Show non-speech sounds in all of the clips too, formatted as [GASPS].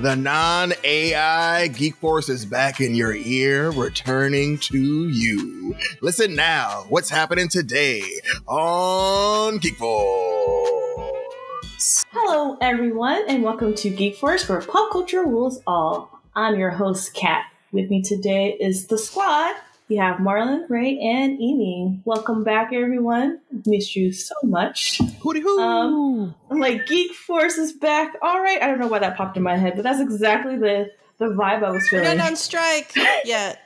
The non AI Geek Force is back in your ear, returning to you. Listen now, what's happening today on Geek Force? Hello, everyone, and welcome to Geek Force, where pop culture rules all. I'm your host, Kat. With me today is the squad. We have Marlin, Ray, and Amy. Welcome back, everyone. Missed you so much. Hooty hoo! Um, I'm like, Geek Force is back. All right. I don't know why that popped in my head, but that's exactly the, the vibe I was feeling. We're feeling. not on strike yet.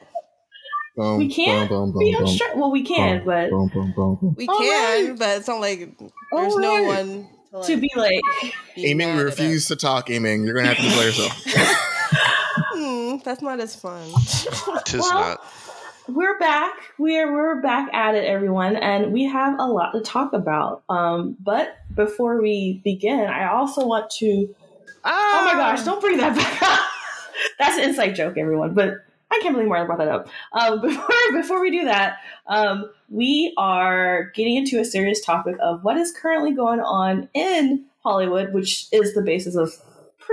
Bum, we can't bum, bum, be on strike. Well, we can, bum, but bum, bum, bum, bum. We can, right. but it's not like there's All no right. one to, like, to be like, be Aiming, we refuse to talk, Aiming. You're going to have to play yourself. us. [LAUGHS] Hmm, that's not as fun. Tis Well, not. We're back. We're we're back at it, everyone, and we have a lot to talk about. Um, but before we begin, I also want to. Oh my gosh! Don't bring that back up. [LAUGHS] That's an inside joke, everyone. But I can't believe Marlin brought that up. Um, [LAUGHS] before before we do that, um, we are getting into a serious topic of what is currently going on in Hollywood, which is the basis of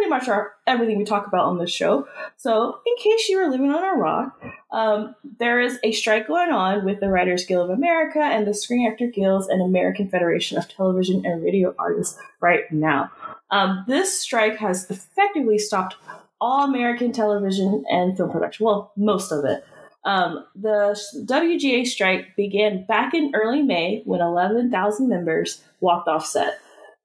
pretty much our everything we talk about on this show. So, in case you were living on a rock, um, there is a strike going on with the Writers Guild of America and the Screen Actor Guilds and American Federation of Television and Radio Artists right now. Um, this strike has effectively stopped all American television and film production. Well, most of it. Um, the WGA strike began back in early May when 11,000 members walked off set.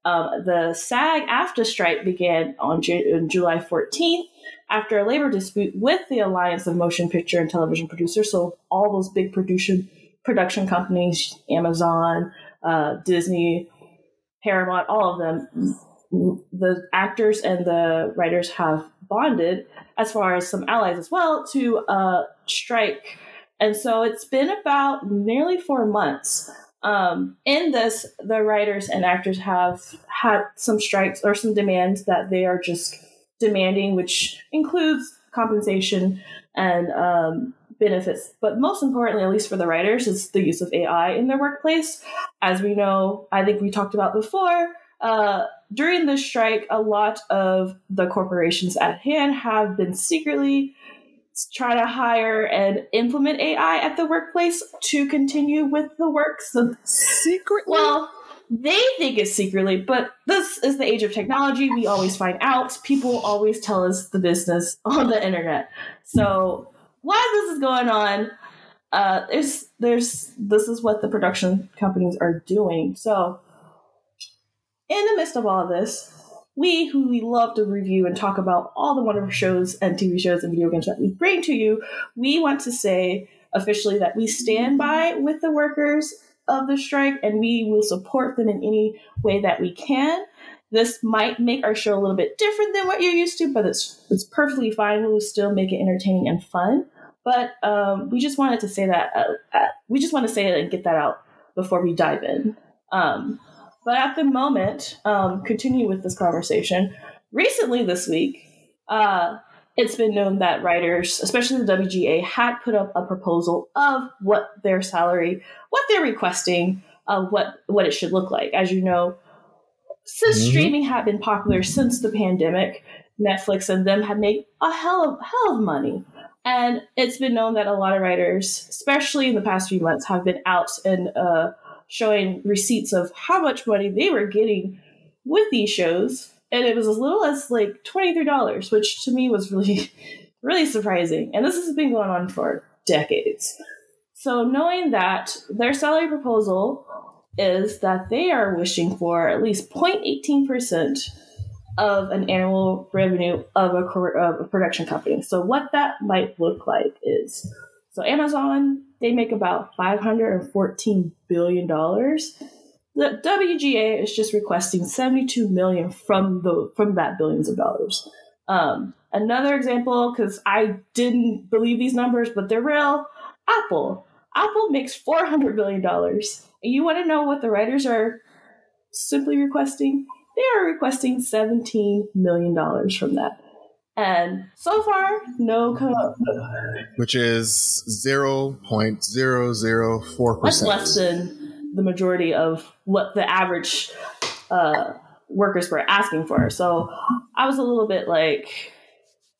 Um, the SAG AFTRA strike began on, Ju- on July 14th after a labor dispute with the Alliance of Motion Picture and Television Producers. So all those big production production companies, Amazon, uh, Disney, Paramount, all of them, the actors and the writers have bonded, as far as some allies as well, to uh, strike. And so it's been about nearly four months. Um, in this, the writers and actors have had some strikes or some demands that they are just demanding, which includes compensation and um, benefits. But most importantly, at least for the writers, is the use of AI in their workplace. As we know, I think we talked about before, uh, during the strike, a lot of the corporations at hand have been secretly trying to hire and implement AI at the workplace to continue with the work. So, Secretly? well, they think it's secretly, but this is the age of technology. We always find out. People always tell us the business [LAUGHS] on the internet. So, while this is going on, uh, there's there's this is what the production companies are doing. So, in the midst of all this, we who we love to review and talk about all the wonderful shows and TV shows and video games that we bring to you, we want to say officially that we stand by with the workers of the strike and we will support them in any way that we can. This might make our show a little bit different than what you're used to, but it's it's perfectly fine. We will still make it entertaining and fun. But um, we just wanted to say that uh, uh, we just want to say it and get that out before we dive in. Um, but at the moment, um, continue with this conversation. Recently, this week, uh, it's been known that writers, especially the WGA, had put up a proposal of what their salary, what they're requesting, uh, what what it should look like. As you know, since Mhm. streaming had been popular since the pandemic, Netflix and them have made a hell of hell of money. And it's been known that a lot of writers, especially in the past few months, have been out and uh, showing receipts of how much money they were getting with these shows. And it was as little as like $23, which to me was really, [LAUGHS] really surprising. And this has been going on for decades. So, knowing that their salary proposal is that they are wishing for at least 0.18% of an annual revenue of a, of a production company. So, what that might look like is so Amazon, they make about $514 billion. The WGA is just requesting 72 million from the from that billions of dollars. Um, another example, because I didn't believe these numbers, but they're real. Apple. Apple makes 400 billion dollars. You want to know what the writers are simply requesting? They are requesting 17 million dollars from that. And so far, no co- Which is 0.004%. much less than the majority of what the average uh, workers were asking for. So I was a little bit like,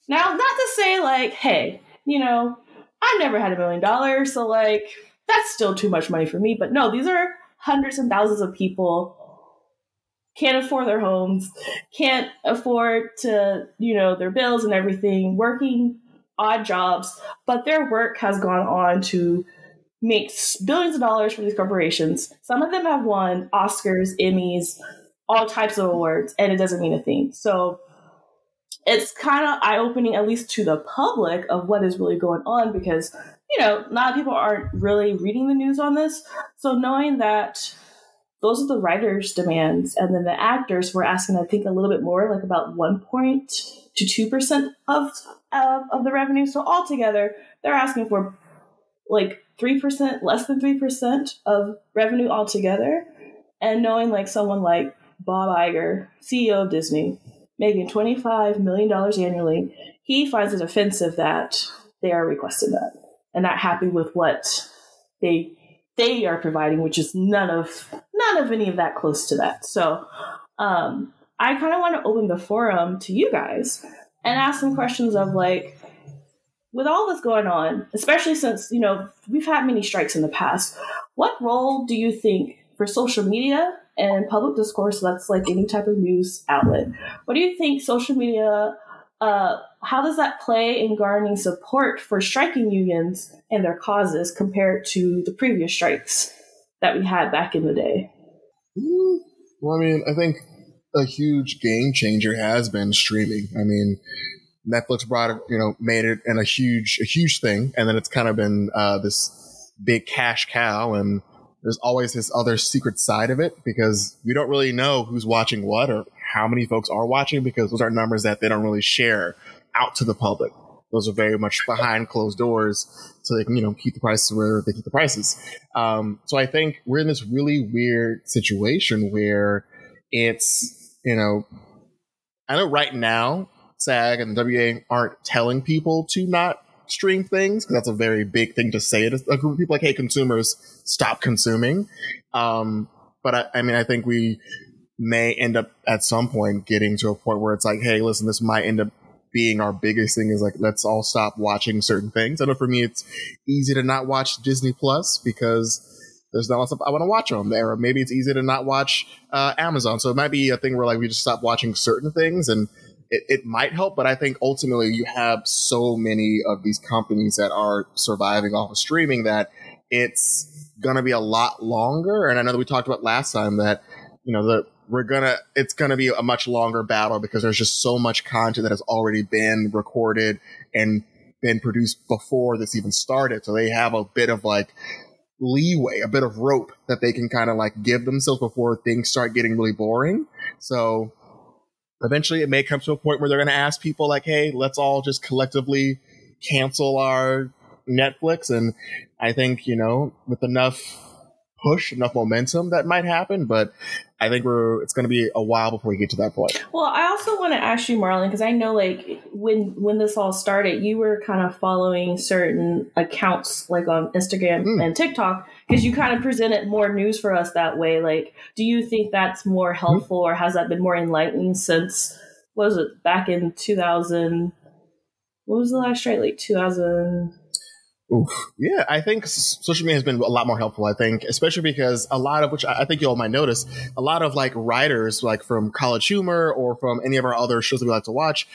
Now, not to say like, hey, you know, I never had a million dollars, so like that's still too much money for me. But no, these are hundreds and thousands of people can't afford their homes, can't afford to, you know, their bills and everything, working odd jobs, but their work has gone on to make billions of dollars for these corporations. Some of them have won Oscars, Emmys, all types of awards, and it doesn't mean a thing. So it's kind of eye opening, at least to the public, of what is really going on because, you know, a lot of people aren't really reading the news on this. So knowing that those are the writers' demands, and then the actors were asking, I think, a little bit more, like about one point to two percent of uh, of the revenue. So altogether, they're asking for like three percent, less than three percent of revenue altogether. And knowing like someone like Bob Iger, CEO of Disney, making twenty five million dollars annually, he finds it offensive that they are requesting that and not happy with what they they are providing, which is none of none of any of that close to that. So um, I kind of want to open the forum to you guys and ask some questions of like, with all this going on, especially since you know we've had many strikes in the past, what role do you think for social media and public discourse that's like any type of news outlet? What do you think social media uh, how does that play in garnering support for striking unions and their causes compared to the previous strikes that we had back in the day? Well, I mean, I think a huge game changer has been streaming. I mean, Netflix brought it, you know, made it and a huge, a huge thing, and then it's kind of been uh, this big cash cow, and there's always this other secret side of it because we don't really know who's watching what or how many folks are watching because those are numbers that they don't really share out to the public. Those are very much behind closed doors, so they can you know keep the prices where they keep the prices. Um, so I think we're in this really weird situation where it's you know I know right now SAG and the WA aren't telling people to not stream things because that's a very big thing to say to a group of people like hey consumers stop consuming um, but I, I mean i think we may end up at some point getting to a point where it's like hey listen this might end up being our biggest thing is like let's all stop watching certain things. I know for me it's easy to not watch Disney Plus because there's not a lot of stuff I want to watch on there. Maybe it's easy to not watch uh, Amazon. So it might be a thing where like we just stop watching certain things and it, it might help, but I think ultimately you have so many of these companies that are surviving off of streaming that it's gonna be a lot longer. And I know that we talked about last time that, you know, the we're gonna it's gonna be a much longer battle because there's just so much content that has already been recorded and been produced before this even started. So they have a bit of like leeway, a bit of rope that they can kind of like give themselves before things start getting really boring. So eventually it may come to a point where they're going to ask people like, Hey, let's all just collectively cancel our Netflix. And I think, you know, with enough push, enough momentum that might happen, but I think we're it's going to be a while before we get to that point. Well, I also want to ask you, Marlin, because I know like when when this all started, you were kind of following certain accounts like on Instagram mm. and TikTok because you kind of presented more news for us that way. Like, do you think that's more hmm. helpful, mm. or has that been more enlightening since what was it back in two thousand? What was the last strike? Like two thousand Oof. Yeah, I think social media has been a lot more helpful. I think, especially because a lot of which I think you all might notice, a lot of like writers, like from College Humor or from any of our other shows that we like to watch,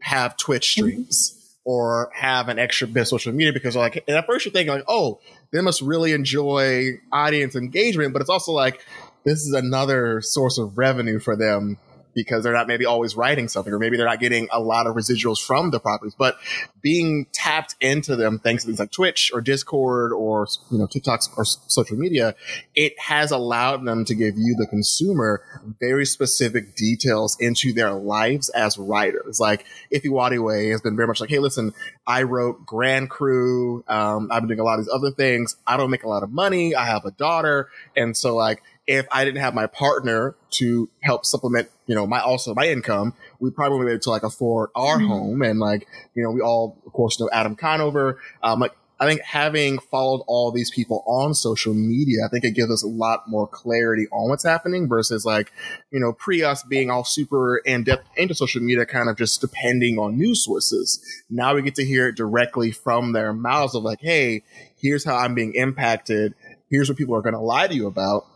have Twitch mm-hmm. streams mm-hmm. or have an extra bit of social media because they're like, and at first you're thinking like, oh, they must really enjoy audience engagement, but it's also like this is another source of revenue for them because they're not maybe always writing something or maybe they're not getting a lot of residuals from the properties but being tapped into them thanks to things like twitch or discord or you know tiktoks or social media it has allowed them to give you the consumer very specific details into their lives as writers. Like Ify Nwadiwe has been very much like hey listen i wrote grand crew um, i've been doing a lot of these other things. I don't make a lot of money. I have a daughter. And so like if I didn't have my partner to help supplement, you know, my also my income, we probably would be able to like afford our mm-hmm. home. And like, you know, we all of course know Adam Conover. Um, like I think having followed all these people on social media, I think it gives us a lot more clarity on what's happening versus like, you know, pre us being all super in depth into social media, kind of just depending on news sources. Now we get to hear it directly from their mouths of like, hey, here's how I'm being impacted. Here's what people are going to lie to you about.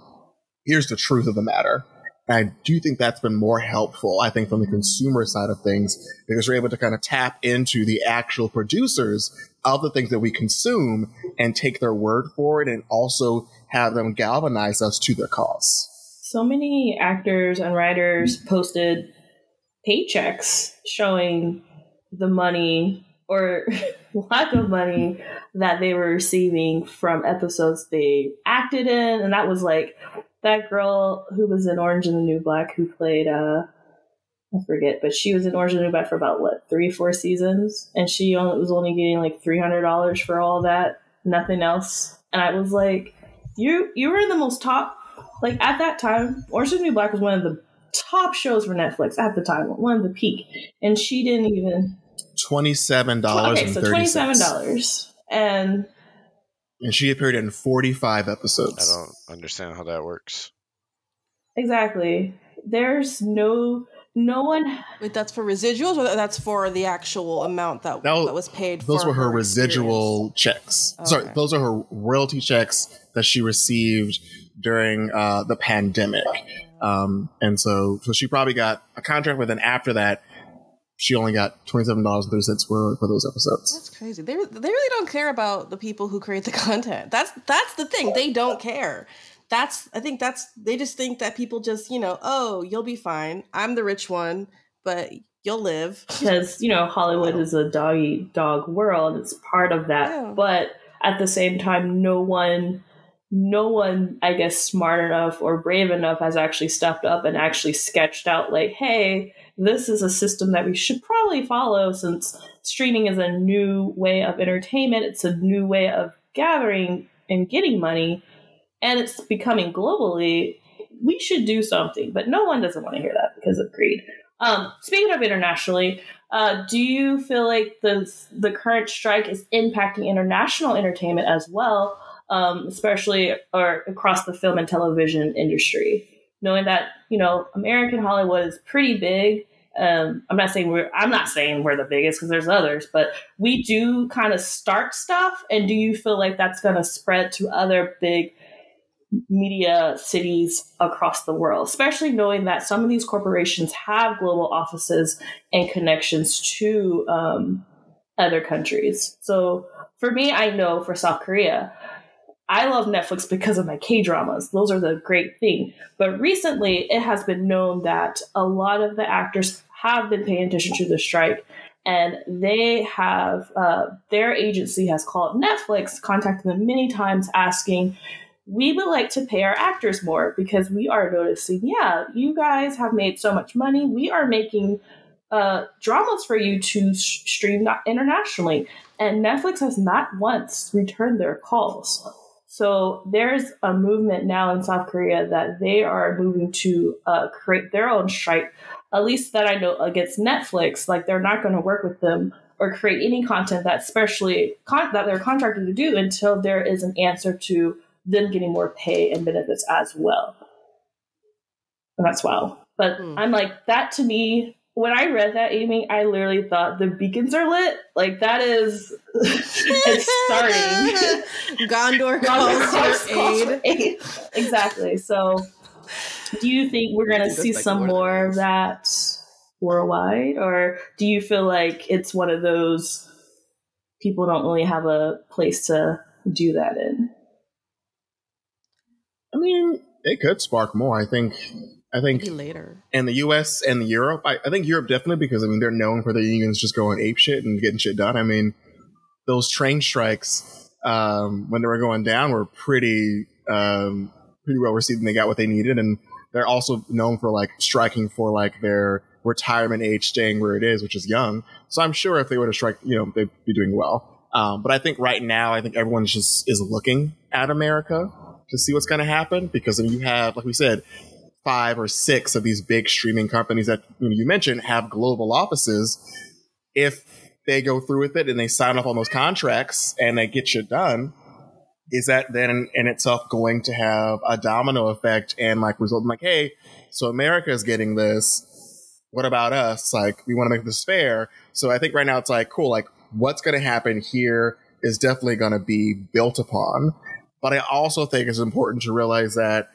Here's the truth of the matter. And I do think that's been more helpful, I think, from the consumer side of things, because we're able to kind of tap into the actual producers of the things that we consume and take their word for it and also have them galvanize us to their cause. So many actors and writers posted paychecks showing the money or [LAUGHS] lack of money that they were receiving from episodes they acted in. And that was like that girl who was in Orange and the New Black who played uh I forget, but she was in Orange and the New Black for about what three, four seasons, and she only, was only getting like three hundred dollars for all that, nothing else. And I was like, you you were in the most top like at that time. Orange and the New Black was one of the top shows for Netflix at the time, one of the peak, and she didn't even twenty seven dollars. Okay, so twenty seven dollars, and and she appeared in 45 episodes. I don't understand how that works. Exactly. There's no no one. Wait, that's for residuals, or that's for the actual amount that that, that was paid. Those were her, her residual checks. Okay. Sorry, those are her royalty checks that she received during uh, the pandemic. Um, and so, so she probably got a contract with, and after that, she only got twenty seven dollars and thirty cents for for those episodes. That's crazy. They they really don't care about the people who create the [LAUGHS] content. That's that's the thing. They don't care. That's I think that's they just think that people just you know oh you'll be fine. I'm the rich one, but you'll live [LAUGHS] because you know Hollywood is a doggy dog world. It's part of that, yeah. but at the same time, no one no one, I guess, smart enough or brave enough has actually stepped up and actually sketched out, like, hey, this is a system that we should probably follow since streaming is a new way of entertainment. It's a new way of gathering and getting money, and it's becoming globally. We should do something, but no one doesn't want to hear that because of greed. Um, speaking of internationally, uh, do you feel like the the current strike is impacting international entertainment as well, um, especially or across the film and television industry? Knowing that you know American Hollywood is pretty big. Um, I'm not saying we're I'm not saying we're the biggest because there's others, but we do kind of start stuff. And do you feel like that's going to spread to other big media cities across the world, especially knowing that some of these corporations have global offices and connections to um, other countries. So for me, I know for South Korea, I love Netflix because of my K dramas. Those are the great thing. But recently, it has been known that a lot of the actors have been paying attention to the strike, and they have uh, their agency has called Netflix, contacted them many times, asking, "We would like to pay our actors more because we are noticing, yeah, you guys have made so much money. We are making." Uh, dramas for you to stream internationally. And Netflix has not once returned their calls. So there's a movement now in South Korea that they are moving to uh, create their own strike, at least that I know against Netflix. Like they're not going to work with them or create any content that especially con- that they're contracted to do until there is an answer to them getting more pay and benefits as well. And that's wow. But mm. I'm like that to me when I read that, Amy, I literally thought the beacons are lit. Like that is it's starting. [LAUGHS] Gondor, Gondor calls, calls aid. aid. Exactly. So do you think we're gonna see like some more of that worldwide? Or do you feel like it's one of those people don't really have a place to do that in? I mean, it could spark more. I think I think Maybe later in the U.S. and the Europe, I, I, think Europe definitely because I mean they're known for their unions just going ape shit and getting shit done. I mean, those train strikes um, when they were going down were pretty um, pretty well received and they got what they needed. And they're also known for like striking for like their retirement age staying where it is, which is young. So I'm sure if they were to strike, you know, they'd be doing well. Um, but I think right now, I think everyone just is looking at America to see what's going to happen because I mean, you have, like we said, five or six of these big streaming companies that you, mentioned have global offices. If they go through with it and they sign off on those contracts and they get you done, is that then in itself going to have a domino effect and like result in like, hey, so America is getting this. What about us? Like, we want to make this fair. So I think right now it's like, cool, like what's going to happen here is definitely going to be built upon. But I also think it's important to realize that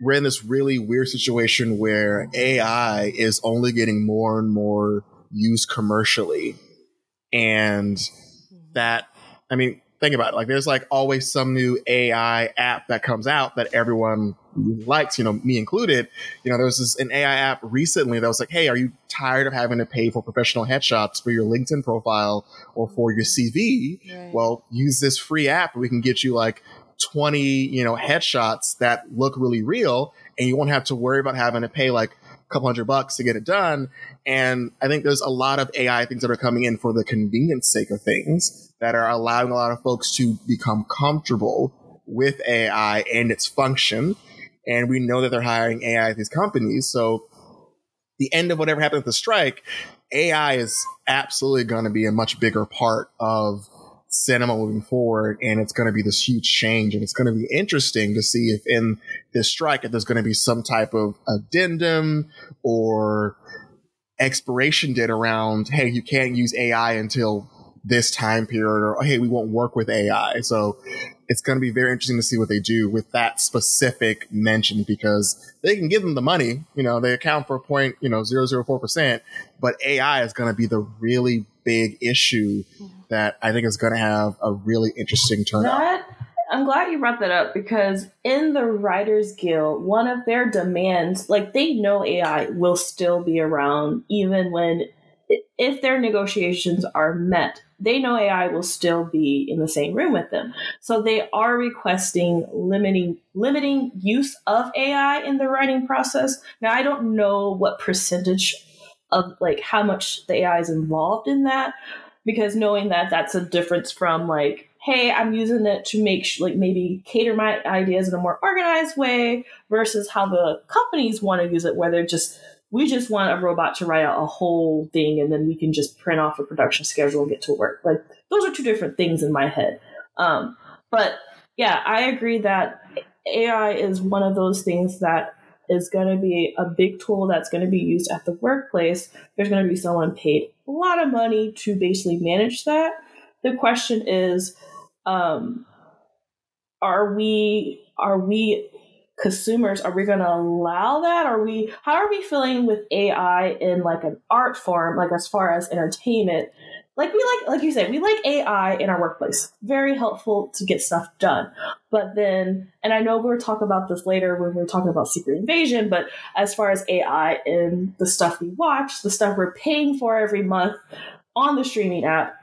we're in this really weird situation where AI is only getting more and more used commercially. And that, I mean, think about it. Like, there's like always some new AI app that comes out that everyone likes, you know, me included. You know, there was this an AI app recently that was like, hey, are you tired of having to pay for professional headshots for your LinkedIn profile or for your CV? Right. Well, use this free app. We can get you like 20, you know, headshots that look really real and you won't have to worry about having to pay like a couple hundred bucks to get it done. And I think there's a lot of AI things that are coming in for the convenience sake of things that are allowing a lot of folks to become comfortable with AI and its function. And we know that they're hiring AI at these companies. So the end of whatever happens with the strike, AI is absolutely going to be a much bigger part of cinema moving forward and it's going to be this huge change and it's going to be interesting to see if in this strike if there's going to be some type of addendum or expiration date around hey you can't use ai until this time period or hey we won't work with ai so it's going to be very interesting to see what they do with that specific mention because they can give them the money you know they account for a point you know 004% but ai is going to be the really big issue that I think is going to have a really interesting turnout. That, I'm glad you brought that up because in the Writers Guild, one of their demands, like they know AI will still be around even when, if their negotiations are met, they know AI will still be in the same room with them. So they are requesting limiting limiting use of AI in the writing process. Now I don't know what percentage of like how much the AI is involved in that, because knowing that that's a difference from like hey i'm using it to make sh- like maybe cater my ideas in a more organized way versus how the companies want to use it where they're just we just want a robot to write out a whole thing and then we can just print off a production schedule and get to work. Like those are two different things in my head. Um, but yeah i agree that ai is one of those things that is going to be a big tool that's going to be used at the workplace. There's going to be someone paid a lot of money to basically manage that. The question is, um, are we are we consumers are we going to allow that are we how are we feeling with ai in like an art form like as far as entertainment like we like like you said we like ai in our workplace. Very helpful to get stuff done. But then and i know we'll talk about this later when we're talking about secret invasion but as far as ai in the stuff we watch the stuff we're paying for every month on the streaming app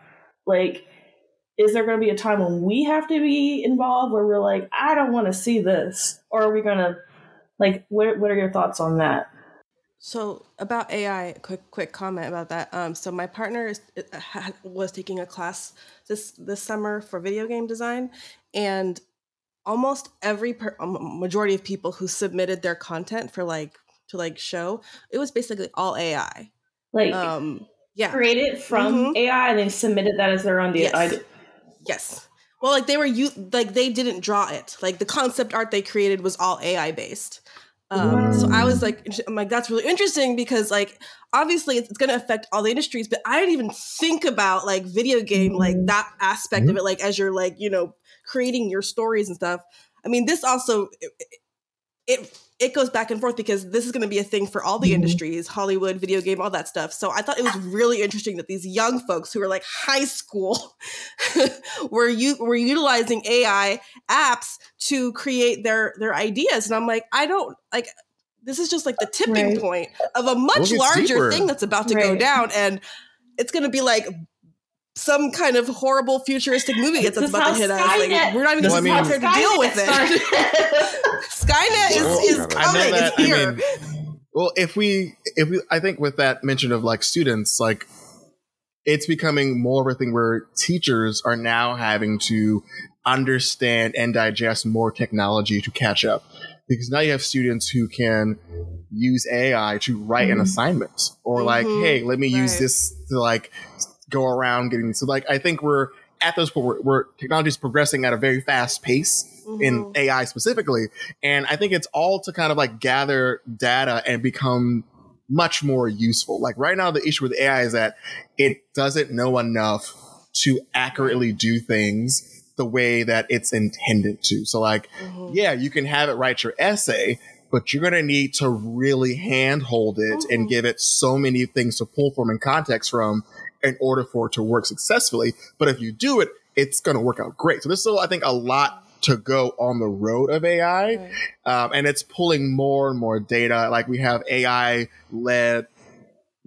like is there going to be a time when we have to be involved where we're like i don't want to see this or are we going to like what, what are your thoughts on that so about AI, quick quick comment about that. Um, so my partner is, was taking a class this this summer for video game design, and almost every per, um, majority of people who submitted their content for like to like show it was basically all AI. Like um, yeah, created from mm-hmm. AI and then submitted that as their own. Yes. yes. Well, like they were you like they didn't draw it. Like the concept art they created was all AI based. Um, so I was like, I'm like, that's really interesting because like obviously it's, it's going to affect all the industries, but I didn't even think about like video game like mm-hmm. that aspect mm-hmm. of it, like as you're like you know creating your stories and stuff. I mean, this also it, it it goes back and forth because this is going to be a thing for all the mm-hmm. industries hollywood video game all that stuff so i thought it was [SIGHS] really interesting that these young folks who are like high school [LAUGHS] were you were utilizing ai apps to create their their ideas and i'm like i don't like this is just like the tipping right. point of a much larger deeper. thing that's about to right. go down and it's going to be like some kind of horrible futuristic movie that's about to hit us. Like, we're not even well, prepared to deal with it. [LAUGHS] Skynet is, well, is coming. That, it's here. I mean, well, if we, if we, I think with that mention of like students, like it's becoming more of a thing where teachers are now having to understand and digest more technology to catch up. Because now you have students who can use AI to write mm-hmm. an assignment or like, mm-hmm. hey, let me right. use this to like go around getting. So like I think we're at this point where, where technology is progressing at a very fast pace mm-hmm. in AI specifically, and I think it's all to kind of like gather data and become much more useful. Like right now, the issue with AI is that it doesn't know enough to accurately do things the way that it's intended to. So like, mm-hmm. yeah, you can have it write your essay, but you're going to need to really handhold it mm-hmm. and give it so many things to pull from and context from in order for it to work successfully. But if you do it, it's going to work out great. So there's still, I think, a lot to go on the road of AI. Right. Um, and it's pulling more and more data. Like we have AI led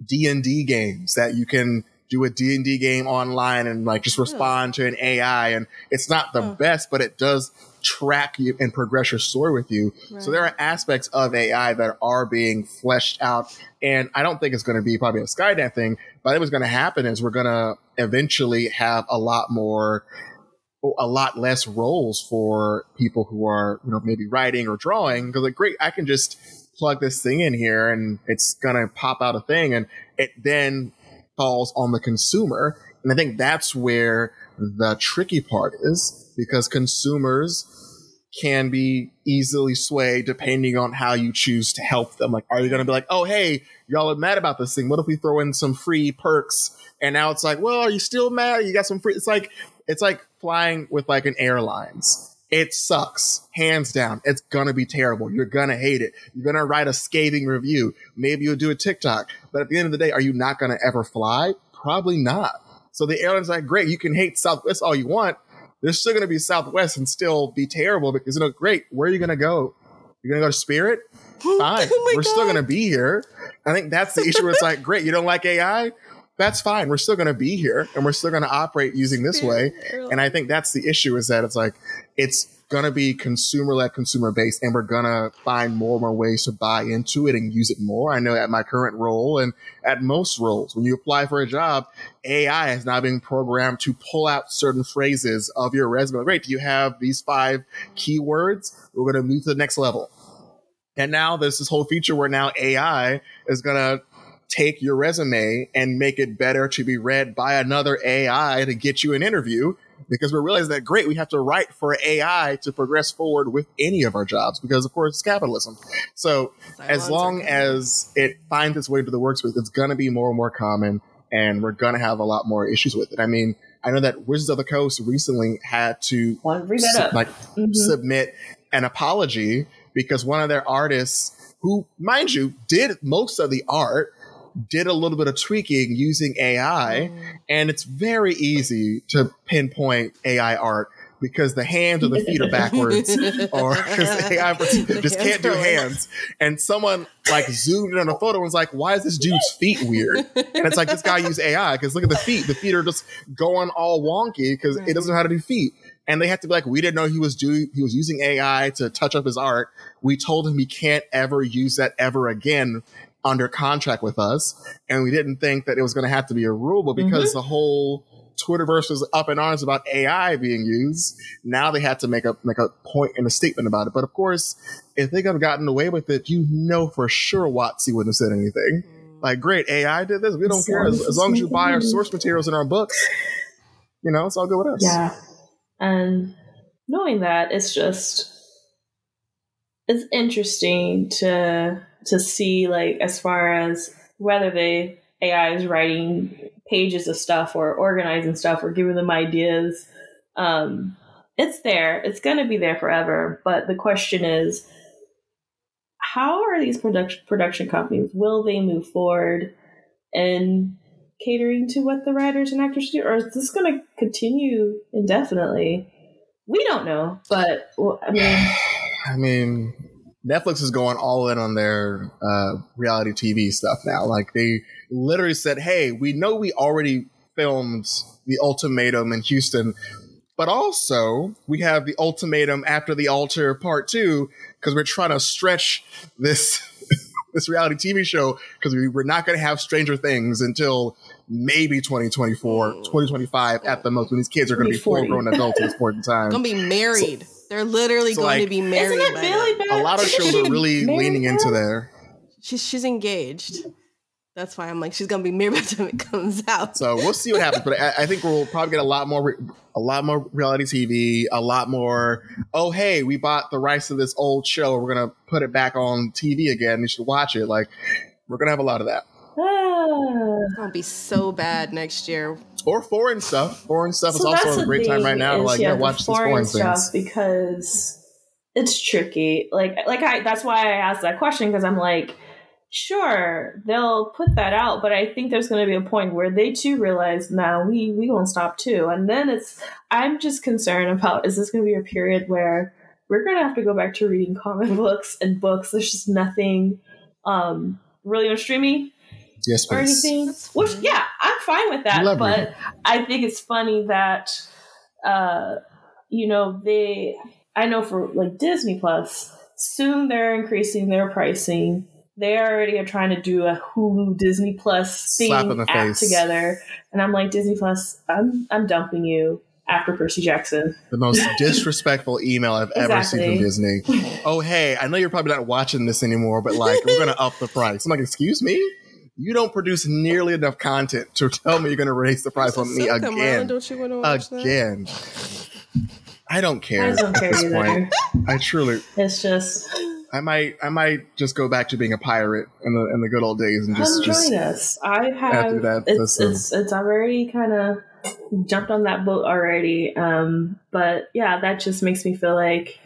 D and D games that you can do a D&D game online and like just respond to an AI. And it's not the best, but it does track you and progress your story with you. Right. So there are aspects of AI that are being fleshed out. And I don't think it's going to be probably a Skynet thing, but what's going to happen is we're going to eventually have a lot more a lot less roles for people who are, you know, maybe writing or drawing. Because like, great, I can just plug this thing in here and it's gonna pop out a thing, and it then falls on the consumer. And I think that's where the tricky part is because consumers can be easily swayed depending on how you choose to help them. Like, are you going to be like, oh, hey, y'all are mad about this thing. What if we throw in some free perks? And now it's like, well, are you still mad? You got some free. It's like, it's like flying with like an airlines. It sucks, hands down. It's gonna be terrible. You're gonna hate it. You're gonna write a scathing review. Maybe you'll do a TikTok. But at the end of the day, are you not gonna ever fly? Probably not. So the airline's like, great, you can hate Southwest all you want. There's still gonna be Southwest and still be terrible because you know, great, where are you gonna go? You're gonna go to Spirit? [GASPS] Fine. oh We're God. still gonna be here. I think that's the issue where it's like, great, you don't like AI? that's fine. We're still going to be here and we're still going to operate using this way. And I think that's the issue is that it's like, it's going to be consumer led, consumer based, and we're going to find more and more ways to buy into it and use it more. I know at my current role and at most roles, when you apply for a job, AI is now being programmed to pull out certain phrases of your resume. Great. Do you have these five keywords? We're going to move to the next level. And now there's this whole feature where now AI is going to take your resume and make it better to be read by another AI to get you an interview because we're realizing that great, we have to write for AI to progress forward with any of our jobs because of course it's capitalism. So as long as it finds its way into the workspace, it's going to be more and more common and we're going to have a lot more issues with it. I mean, I know that Wizards of the Coast recently had to su- like mm-hmm. submit an apology because one of their artists who, mind you, did most of the art did a little bit of tweaking using AI, mm. and it's very easy to pinpoint AI art because the hands or the feet are backwards, [LAUGHS] or because AI just can't do hands. And someone like zoomed in on a photo and was like, "Why is this dude's feet weird?" And it's like this guy used AI because look at the feet; the feet are just going all wonky because it doesn't know how to do feet. And they have to be like, "We didn't know he was doing he was using AI to touch up his art. We told him he can't ever use that ever again." Under contract with us. And we didn't think that it was going to have to be a rule, but because mm-hmm. the whole Twitterverse was up in arms about AI being used, now they had to make a make a point and a statement about it. But of course, if they could have gotten away with it, you know for sure WotC wouldn't have said anything. Like, great, AI did this. We don't care as, as long as you buy our [LAUGHS] source materials in our books. You know, it's all good with us. Yeah, and knowing that, it's just it's interesting to to see like as far as whether the AI is writing pages of stuff or organizing stuff or giving them ideas. Um, it's there. It's going to be there forever. But the question is, how are these production production companies? Will they move forward in catering to what the writers and actors do, or is this going to continue indefinitely? We don't know, but well, I mean, [SIGHS] I mean, Netflix is going all in on their uh, reality TV stuff now. Like they literally said, "Hey, we know we already filmed the ultimatum in Houston, but also we have the ultimatum after the altar part two because we're trying to stretch this [LAUGHS] this reality TV show because we, we're not going to have Stranger Things until maybe 2024, 2025 at the most when these kids are going to be full grown adults at this point in [LAUGHS] time. Going to be married. So, they're literally so going like, to be married. Isn't it Billy A lot of shows are really leaning into there. She's she's engaged. That's why I'm like, she's gonna be married by the time it comes out. So we'll see what happens, but I, I think we'll probably get a lot more, a lot more reality TV, a lot more. Oh, hey, we bought the rights to this old show. We're gonna put it back on TV again. You should watch it. Like, we're gonna have a lot of that. [SIGHS] It's gonna be so bad next year. Or foreign stuff. Foreign stuff so is also a great time right now to like, yeah, watch foreign, foreign stuff things. because it's tricky. Like, like I. That's why I asked that question because I'm like sure they'll put that out but i think there's going to be a point where they too realize now we we gonna stop too and then it's i'm just concerned about is this going to be a period where we're going to have to go back to reading comic [LAUGHS] books and books there's just nothing um really on streaming yes or anything which yeah i'm fine with that but reading. i think it's funny that uh you know they i know for like disney plus soon they're increasing their pricing they already are trying to do a Hulu Disney Plus thing app face. together, and I'm like Disney Plus, I'm I'm dumping you after Percy Jackson. The most [LAUGHS] disrespectful email I've exactly. ever seen from Disney. [LAUGHS] Oh hey, I know you're probably not watching this anymore, but like we're gonna up the price. I'm like, excuse me. You don't produce nearly enough content to tell me you're going to raise the price on me again. don't you want to watch again? That? I don't care. I don't care either. Point. I truly. It's just I might I might just go back to being a pirate in the in the good old days and just, Come join us. I have that, it's, it's it's already kind of jumped on that boat already. Um, but yeah, that just makes me feel like,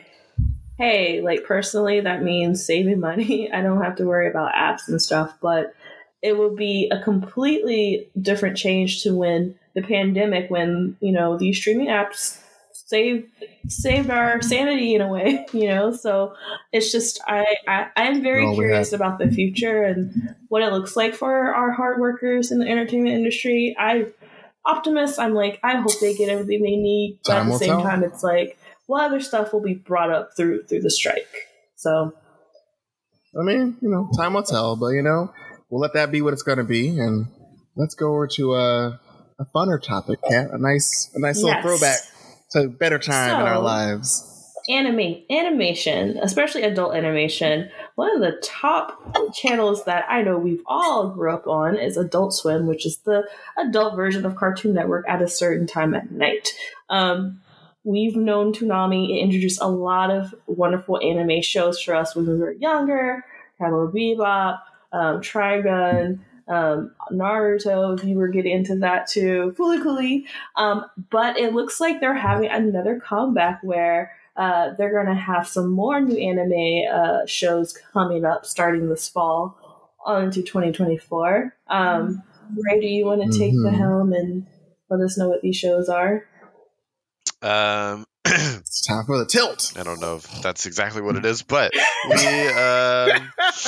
hey, like personally, that means saving money. [LAUGHS] I don't have to worry about apps and stuff, but it would be a completely different change to when the pandemic, when you know these streaming apps saved saved our sanity in a way, [LAUGHS] you know. So it's just I I, I am very oh, curious about the future and what it looks like for our hard workers in the entertainment industry. I optimist. I'm like I hope they get everything they need, but time at the same tell. time, it's like what other stuff will be brought up through through the strike. So. I mean, you know, time will tell, but you know, we'll let that be what it's going to be, and let's go over to a, a funner topic, Kat. A nice, a nice yes. little throwback so better time so, in our lives. Anime, animation, especially adult animation. One of the top channels that I know we've all grew up on is Adult Swim, which is the adult version of Cartoon Network at a certain time at night. Um, we've known Toonami. It introduced a lot of wonderful anime shows for us when we were younger. Cowboy Bebop, um, Trigun, um, Naruto, if you were getting into that too, Fooly Cooly. Um, but it looks like they're having another comeback where uh, they're going to have some more new anime uh, shows coming up starting this fall on into 2024. Um, Ray, do you want to take mm-hmm. the helm and let us know what these shows are? Um, [CLEARS THROAT] it's time for the tilt. I don't know if that's exactly what it is, but we, uh,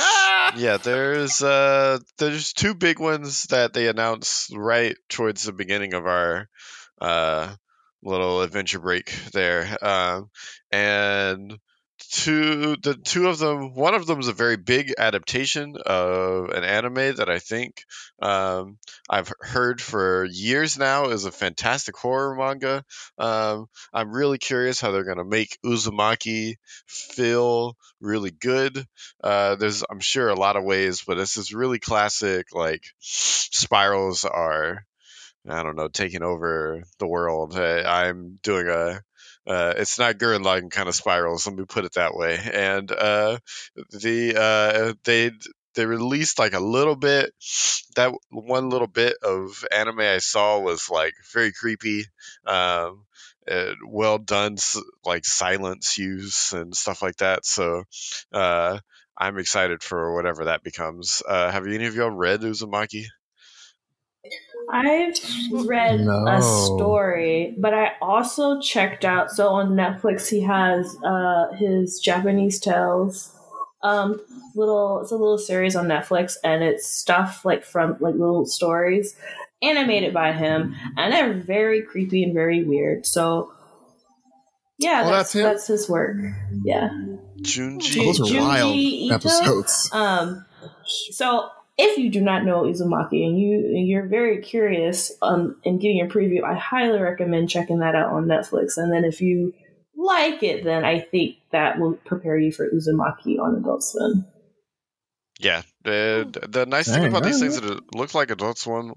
[LAUGHS] yeah, there's uh, there's two big ones that they announced right towards the beginning of our uh, little adventure break there, um, and two the two of them one of them is a very big adaptation of an anime that i think um, i've heard for years now is a fantastic horror manga um, i'm really curious how they're going to make uzumaki feel really good uh, there's i'm sure a lot of ways but this is really classic like spirals are I don't know, taking over the world. I, I'm doing a uh, it's not Gurren Lagann kind of spirals. Let me put it that way. And uh, the uh, they they released like a little bit. That one little bit of anime I saw was like very creepy. Um, well done, like silence use and stuff like that. So uh, I'm excited for whatever that becomes. Uh, have any of y'all read Uzumaki? I've read no. a story, but I also checked out. So on Netflix, he has uh, his Japanese Tales. Um, little, it's a little series on Netflix, and it's stuff like from like little stories animated by him, and they're very creepy and very weird. So, yeah, well, that's, that's, that's his work. Yeah, Junji. Those are wild Ito. episodes. Um, so if you do not know Uzumaki and you and you're very curious um in getting a preview, I highly recommend checking that out on Netflix. And then if you like it, then I think that will prepare you for Uzumaki on Adult Swim. Yeah, the, the nice thing about these things that it looked like Adult Swim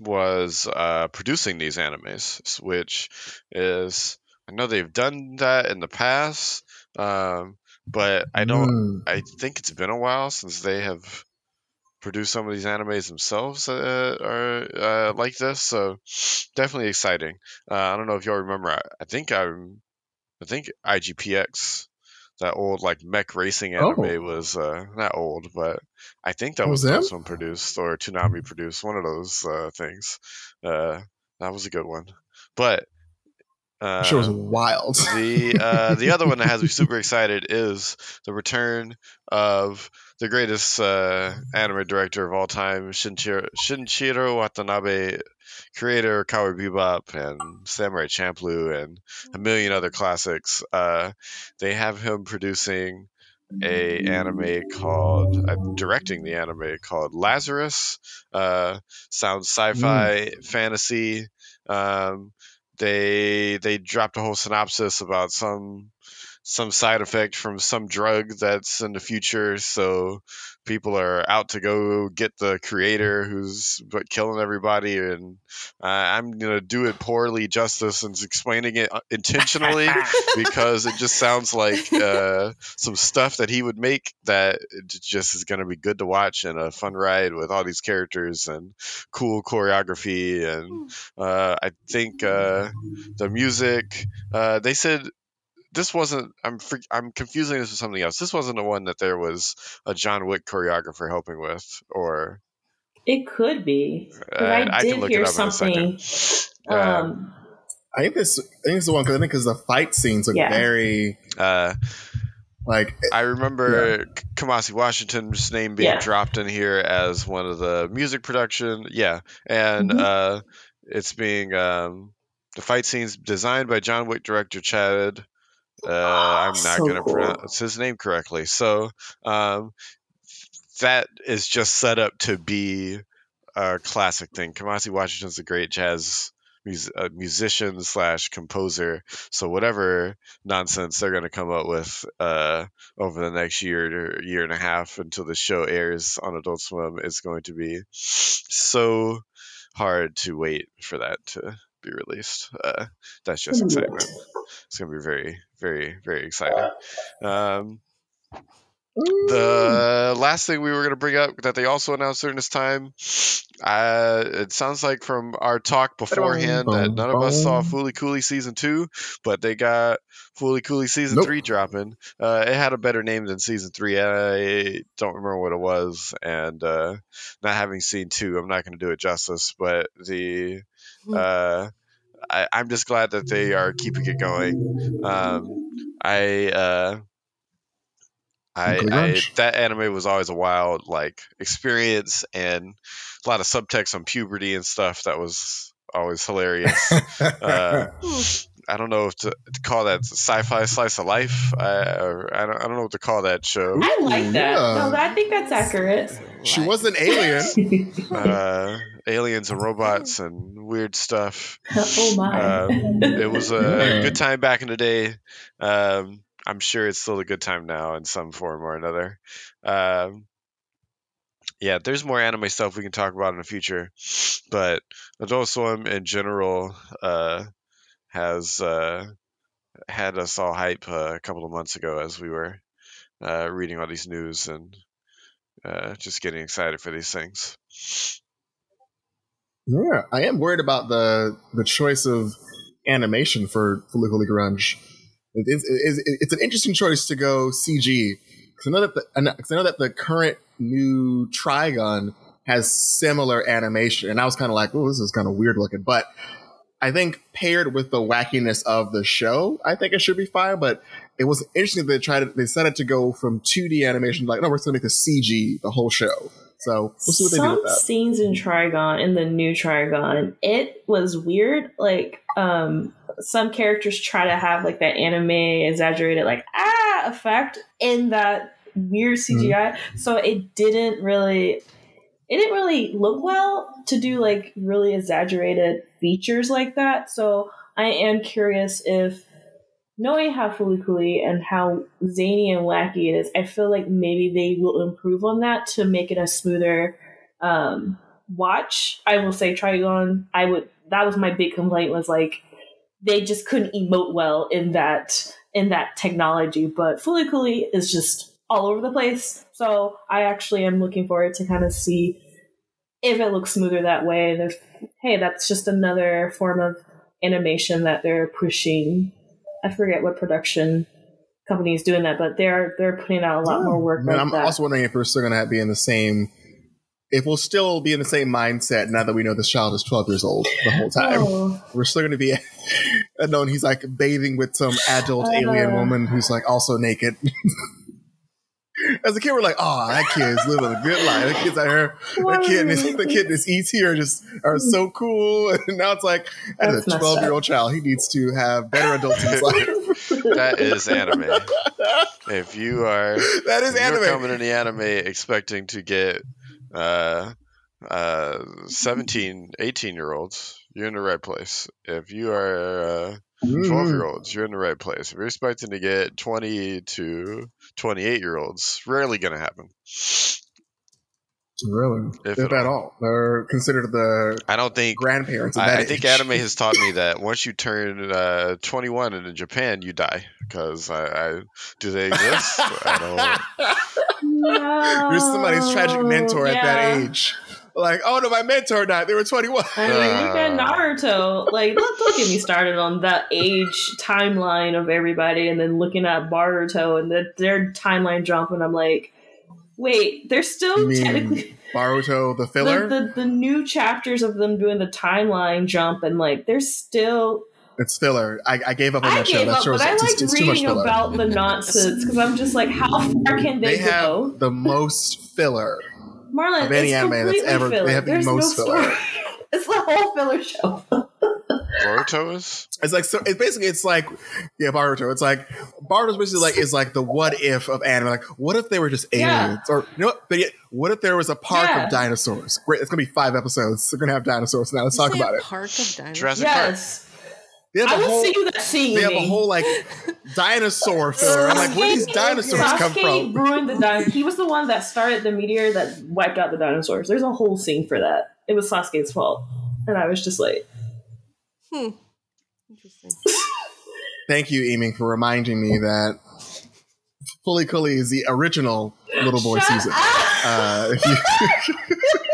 was uh, producing these animes, which is I know they've done that in the past, um, but I don't. Mm. I think it's been a while since they have produced some of these animes themselves uh, are uh, like this. So definitely exciting. Uh, I don't know if y'all remember. I, I think I'm. I think IGPX, that old like mech racing anime Oh. was uh, not old, but I think that Was was? Dosum produced or Toonami produced. One of those uh, things. Uh, that was a good one. But uh, shit was wild. the uh, the other one that has me super excited is the return of the greatest uh, anime director of all time, Shinichiro, Shinichiro Watanabe, creator of Cowboy Bebop and Samurai Champloo and a million other classics. Uh, they have him producing a anime called uh, directing the anime called Lazarus. Uh, sounds sci-fi fantasy. Um, they they dropped a whole synopsis about some some side effect from some drug that's in the future so people are out to go get the creator who's but killing everybody and uh, i'm gonna do it poorly justice and explaining it uh, intentionally [LAUGHS] because it just sounds like uh, some stuff that he would make that just is going to be good to watch and a fun ride with all these characters and cool choreography and uh, I think uh, the music. Uh, they said this wasn't. I'm fr- I'm confusing this with something else. This wasn't the one that there was a John Wick choreographer helping with, or It could be. uh, I I did can look hear it up something. Um, Um, I think this. I think it's the one because I think because the fight scenes are Yeah. very uh, like. I remember K Kamasi Washington's name being Yeah. dropped in here as one of the music production. Yeah, and Mhm. uh, it's being um, the fight scenes designed by John Wick director Chad. Uh, I'm not So going to cool. pronounce his name correctly. So um, that is just set up to be a classic thing. Kamasi Washington's a great jazz mus- uh, musician slash composer. So whatever nonsense they're going to come up with uh, over the next year or year and a half until the show airs on Adult Swim is going to be so hard to wait for that to be released. Uh, that's just excitement. It's going to be very, very, very exciting. Um, the last thing we were going to bring up that they also announced during this time, uh, it sounds like from our talk beforehand that none of us saw Fooly Cooley season two, but they got Fooly Cooley season Nope. three dropping. Uh, it had a better name than season three. I don't remember what it was, and uh, not having seen two, I'm not going to do it justice. But the uh, I, I'm just glad that they are keeping it going. Um, I uh, I, I that anime was always a wild like experience and a lot of subtext on puberty and stuff that was always hilarious. [LAUGHS] uh, I don't know if to, to call that sci-fi slice of life. I, or I don't I don't know what to call that show. I like that. Yeah. No, I think that's accurate. she was an [LAUGHS] alien. Uh, aliens and robots and weird stuff. [LAUGHS] oh my. Um, it was a good time back in the day. Um, I'm sure it's still a good time now in some form or another. Um, yeah, there's more anime stuff we can talk about in the future, but Adult Swim in general uh, has uh, had us all hype uh, a couple of months ago as we were uh, reading all these news and uh, just getting excited for these things. Yeah, I am worried about the the choice of animation for Fooly Grunge. It it it's an interesting choice to go CG because I know that the, I know, that the current new Trigun has similar animation, and I was kind of like, "Oh, this is kind of weird looking," but I think paired with the wackiness of the show, I think it should be fine. But it was interesting that they tried to, they it to go from 2D animation, like, no, we're going to make the CG the whole show. So we'll see what they do Some with that. scenes in Trigun, in the new Trigun, it was weird. Like, um, some characters try to have like that anime exaggerated, like ah effect in that weird CGI. So it didn't really, it didn't really look well to do like really exaggerated features like that. So I am curious if knowing how Fooly Cooly and how zany and wacky it is, I feel like maybe they will improve on that to make it a smoother um, watch. I will say Trigun, I would that was my big complaint was like they just couldn't emote well in that in that technology. But Fooly Cooly is just all over the place. So I actually am looking forward to kind of see if it looks smoother that way. And if hey, that's just another form of animation that they're pushing. I forget what production company is doing that, but they're they're putting out a lot more work. Man, like I'm that. also wondering if we're still going to be in the same. If we'll still be in the same mindset now that we know this child is 12 years old the whole time. Oh. We're still going to be [LAUGHS] known he's like bathing with some adult alien Uh. woman who's like also naked. [LAUGHS] As a kid, we're like, oh, that kid's living a good life. The kids out here, that kid and his, the kid and his ET are just are so cool. [LAUGHS] And now it's like, as That's a 12 year old child, he needs to have better adults in his life. [LAUGHS] [LAUGHS] that is anime. If you are that is if you're anime. coming in the anime expecting to get uh uh 17 18 year olds you're in the right place if you are uh 12 Mhm. year olds you're in the right place if you're expecting to get 20 to 28 year olds rarely gonna happen Really? If If, at at all. They're considered the i don't think grandparents of I, that I think age. anime has taught me that once you turn uh, 21 and in Japan, you die. Because I, I do they exist? I no. [LAUGHS] You're somebody's tragic mentor at that age. Like, oh no, my mentor died. They were 21. I mean, look at Uh. Naruto. Like, don't, don't get me started on that age timeline of everybody, and then looking at Boruto and the, their timeline jump, and I'm like, wait, they're You still mean technically Boruto the the, filler? the the new chapters of them doing the timeline jump, and like they're still. it's filler. I, I gave up on I that show. gave That up, show's but I it's, liked it's reading filler. about the nonsense because I'm just like, how far can they they, have go? the most filler. Marlin, of any anime that's completely ever- they filler. have the most no filler. story. [LAUGHS] it's the whole filler show. Boruto is? It's like so. It's basically it's like yeah, Boruto. It's like Boruto's basically like is like the what if of anime. Like what if they were just Yeah. aliens, or you know what? But yet, what if there was a park Yeah. of dinosaurs? Great, it's gonna be five episodes. They're gonna have dinosaurs now. Let's talk about it. Park of dinosaurs. Jurassic Park. Yes, They have I a will whole. see you that scene. They have a whole like [LAUGHS] dinosaur filler. I'm like, where these Sasuke- dinosaurs come from? ruined the dinosaurs. He was the one that started the meteor that wiped out the dinosaurs. There's a whole scene for that. It was Sasuke's fault, and I was just like, Hmm. Interesting. [LAUGHS] Thank you, Eaming, for reminding me that Fooly Cooley is the original Little Boy Shut season. up! Uh, [LAUGHS]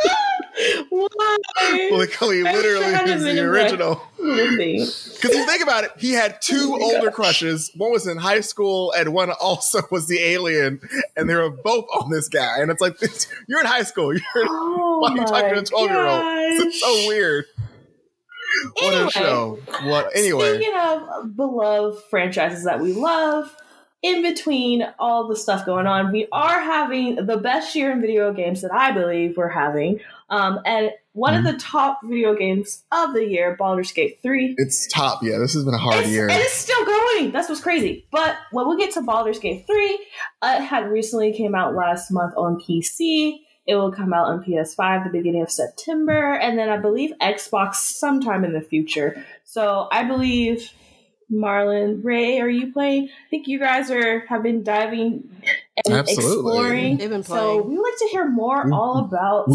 if you, Why? Fooly literally is the original. Because you think about it, he had two Oh older gosh. crushes. One was in high school, and one also [LAUGHS] was the alien, and they were both on this guy. And it's like, this, [LAUGHS] you're in high school. [LAUGHS] You're, Oh why are you talking to a 12 year old? It's so weird. What Anyway, a show. What? Anyway. Speaking of beloved franchises that we love, in between all the stuff going on, we are having the best year in video games that I believe we're having. Um, and one Mm-hmm. of the top video games of the year, Baldur's Gate 3. It's top. Yeah, this has been a hard It's, year. and it's still going. That's what's crazy. But when we get to Baldur's Gate 3, uh, it had recently came out last month on PC. It will come out on PS5 the beginning of September, and then I believe Xbox sometime in the future. So I believe Marlin, Ray, are you playing? I think you guys are have been diving and Absolutely. exploring. They've been playing. So we would like to hear more all about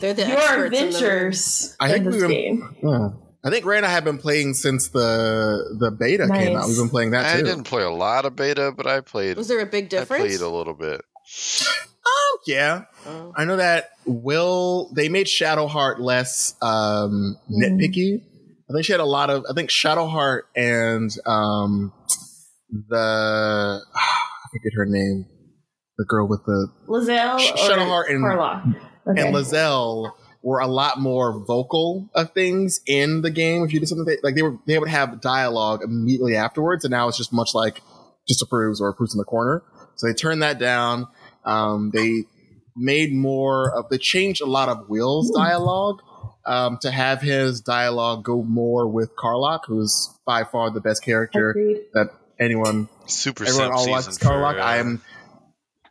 They're the your experts in the room. adventures I in think this we've been- game. Yeah. I think Ray and I have been playing since the the beta came out. We've been playing that too. I didn't play a lot of beta, but I played. Was there a big difference? I difference? played a little bit. Oh, yeah. Oh. I know that Wyll they made Shadowheart less um, Mm. nitpicky. I think she had a lot of. I think Shadowheart and um, the [SIGHS] I forget her name, the girl with the Lae'zel Sh- or Shadowheart and- Karlach? Okay. and Lae'zel were a lot more vocal of things in the game. If you did something they, like they were, they would have dialogue immediately afterwards, and now it's just much like just approves or approves in the corner. So they turned that down. Um, they made more of. They changed a lot of Wyll's dialogue um, to have his dialogue go more with Karlach, who's by far the best character Agreed. that anyone Super everyone simp all season likes. for, Karlach. uh, I am I'm already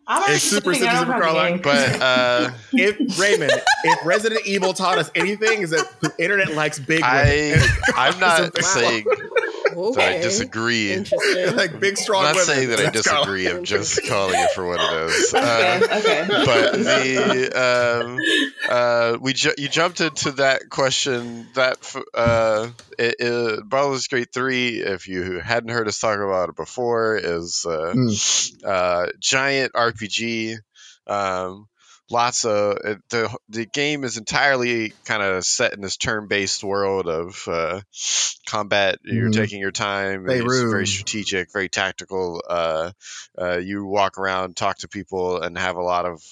It's super sitting simple out for Karlach. But uh, [LAUGHS] if Raymond, if Resident Evil taught us anything, is that the internet likes big women. I [LAUGHS] I'm not Wow. saying Okay. that I disagree. [LAUGHS] Like big strong. I'm not women. saying that I That's kinda- disagree. I'm just [LAUGHS] calling it for what it is. Okay, Uh, okay. but the um, uh, we ju- you jumped into that question that f- uh, it, it, Baldur's Gate three. If you hadn't heard us talk about it before, is uh, Mm. uh, giant RPG. Um, lots of the the game is entirely kind of set in this turn-based world of uh, combat. You're Mhm. taking your time. It's very strategic, very tactical. Uh, uh, you walk around, talk to people, and have a lot of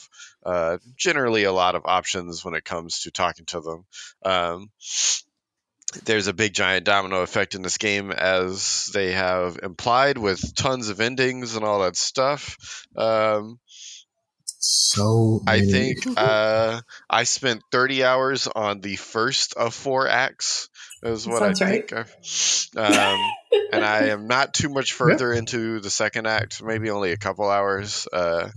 uh, generally a lot of options when it comes to talking to them. Um, there's a big giant domino effect in this game, as they have implied with tons of endings and all that stuff. Um, So I think uh, I spent 30 hours on the first of four acts. Is what Sounds I right. think. Um, and I am not too much [LAUGHS] further into the second act, maybe only a couple hours. Uh,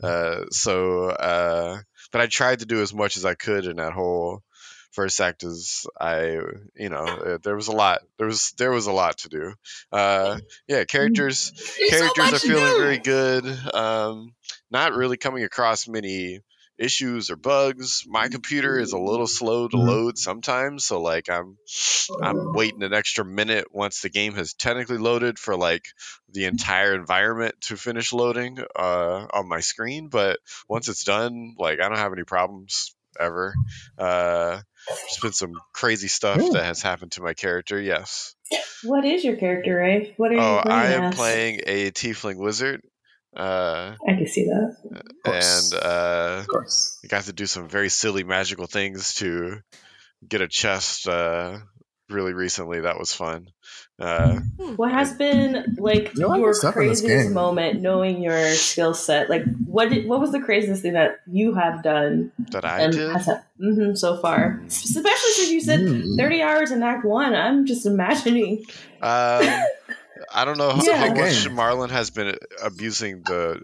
uh, so, uh, but I tried to do as much as I could in that whole first act. As I, you know, uh, there was a lot. There was there was a lot to do. Uh, yeah, characters characters are feeling very good. Um, not really coming across many issues or bugs. My computer is a little slow to Mhm. load sometimes, so like I'm I'm waiting an extra minute once the game has technically loaded for like the entire environment to finish loading uh, on my screen. But once it's done, like I don't have any problems ever. Uh, there's been some crazy stuff Yeah. that has happened to my character. Yes. What is your character, Ray? What are you Oh, I am as? playing a tiefling wizard. Uh, I can see that. and uh, Of course. I got to do some very silly magical things to get a chest uh, really recently. That was fun. Uh, What has been like You know, your good stuff in this craziest moment, knowing your skill set? Like, what did, what was the craziest thing that you have done that I and did. has hmm so far? Especially since you said Mm. thirty hours in Act One. I'm just imagining. Um, I don't know how, Yeah. how much Game. Marlin has been abusing the.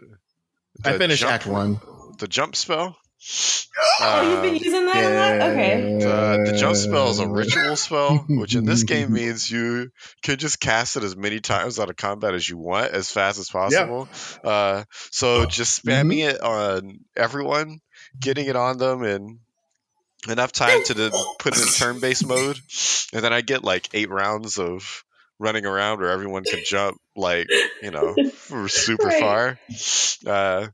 I finished jump, Act One. The jump spell. [GASPS] oh, you've been Um, using that a lot. Okay. The, the jump spell is a Uh, ritual spell, which in this game [LAUGHS] means you can just cast it as many times out of combat as you want, as fast as possible. Uh, so just spamming Mm-hmm. it on everyone, getting it on them, and enough time to put it in turn-based mode, and then I get like eight rounds of running around where everyone can jump like you know [LAUGHS] super Right. far. Uh,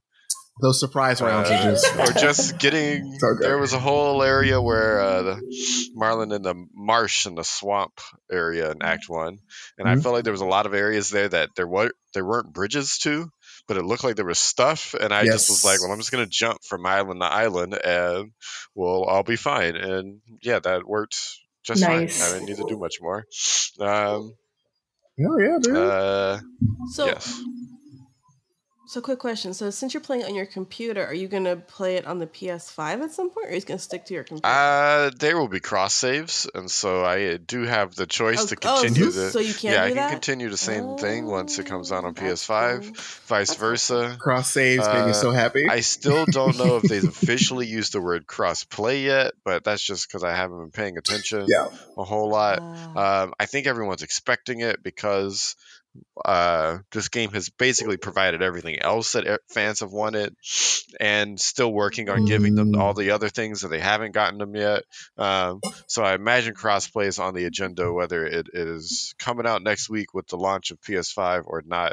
Those surprise rounds uh, are just. or just getting [LAUGHS] So there was a whole area where uh, the Marlin in the marsh and the swamp area in Act One, and I Mhm. felt like there was a lot of areas there that there were there weren't bridges to, but it looked like there was stuff, and I just was like, well, I'm just gonna jump from island to island, and we'll all be fine. And yeah, that worked just Nice. fine. I didn't need to do much more. Um, Oh yeah, dude. uh, So, yes. So quick question. So, since you're playing on your computer, are you gonna play it on the PS5 at some point, or are you gonna stick to your computer? Uh, there will be cross saves, and so I do have the choice Oh, to oh, continue so- the. so you can't yeah, do I can that? continue the same thing once it comes out on Oh, PS5, cool. vice That's versa. Cross saves made me uh, so happy. I still don't know if they've [LAUGHS] officially used the word cross play yet, but that's just because I haven't been paying attention yeah. a whole lot. Ah. Um, I think everyone's expecting it because uh, this game has basically provided everything else that e- fans have wanted, and still working on giving them Mm. all the other things that they haven't gotten them yet. Um, so I imagine crossplay is on the agenda, whether it is coming out next week with the launch of PS5 or not.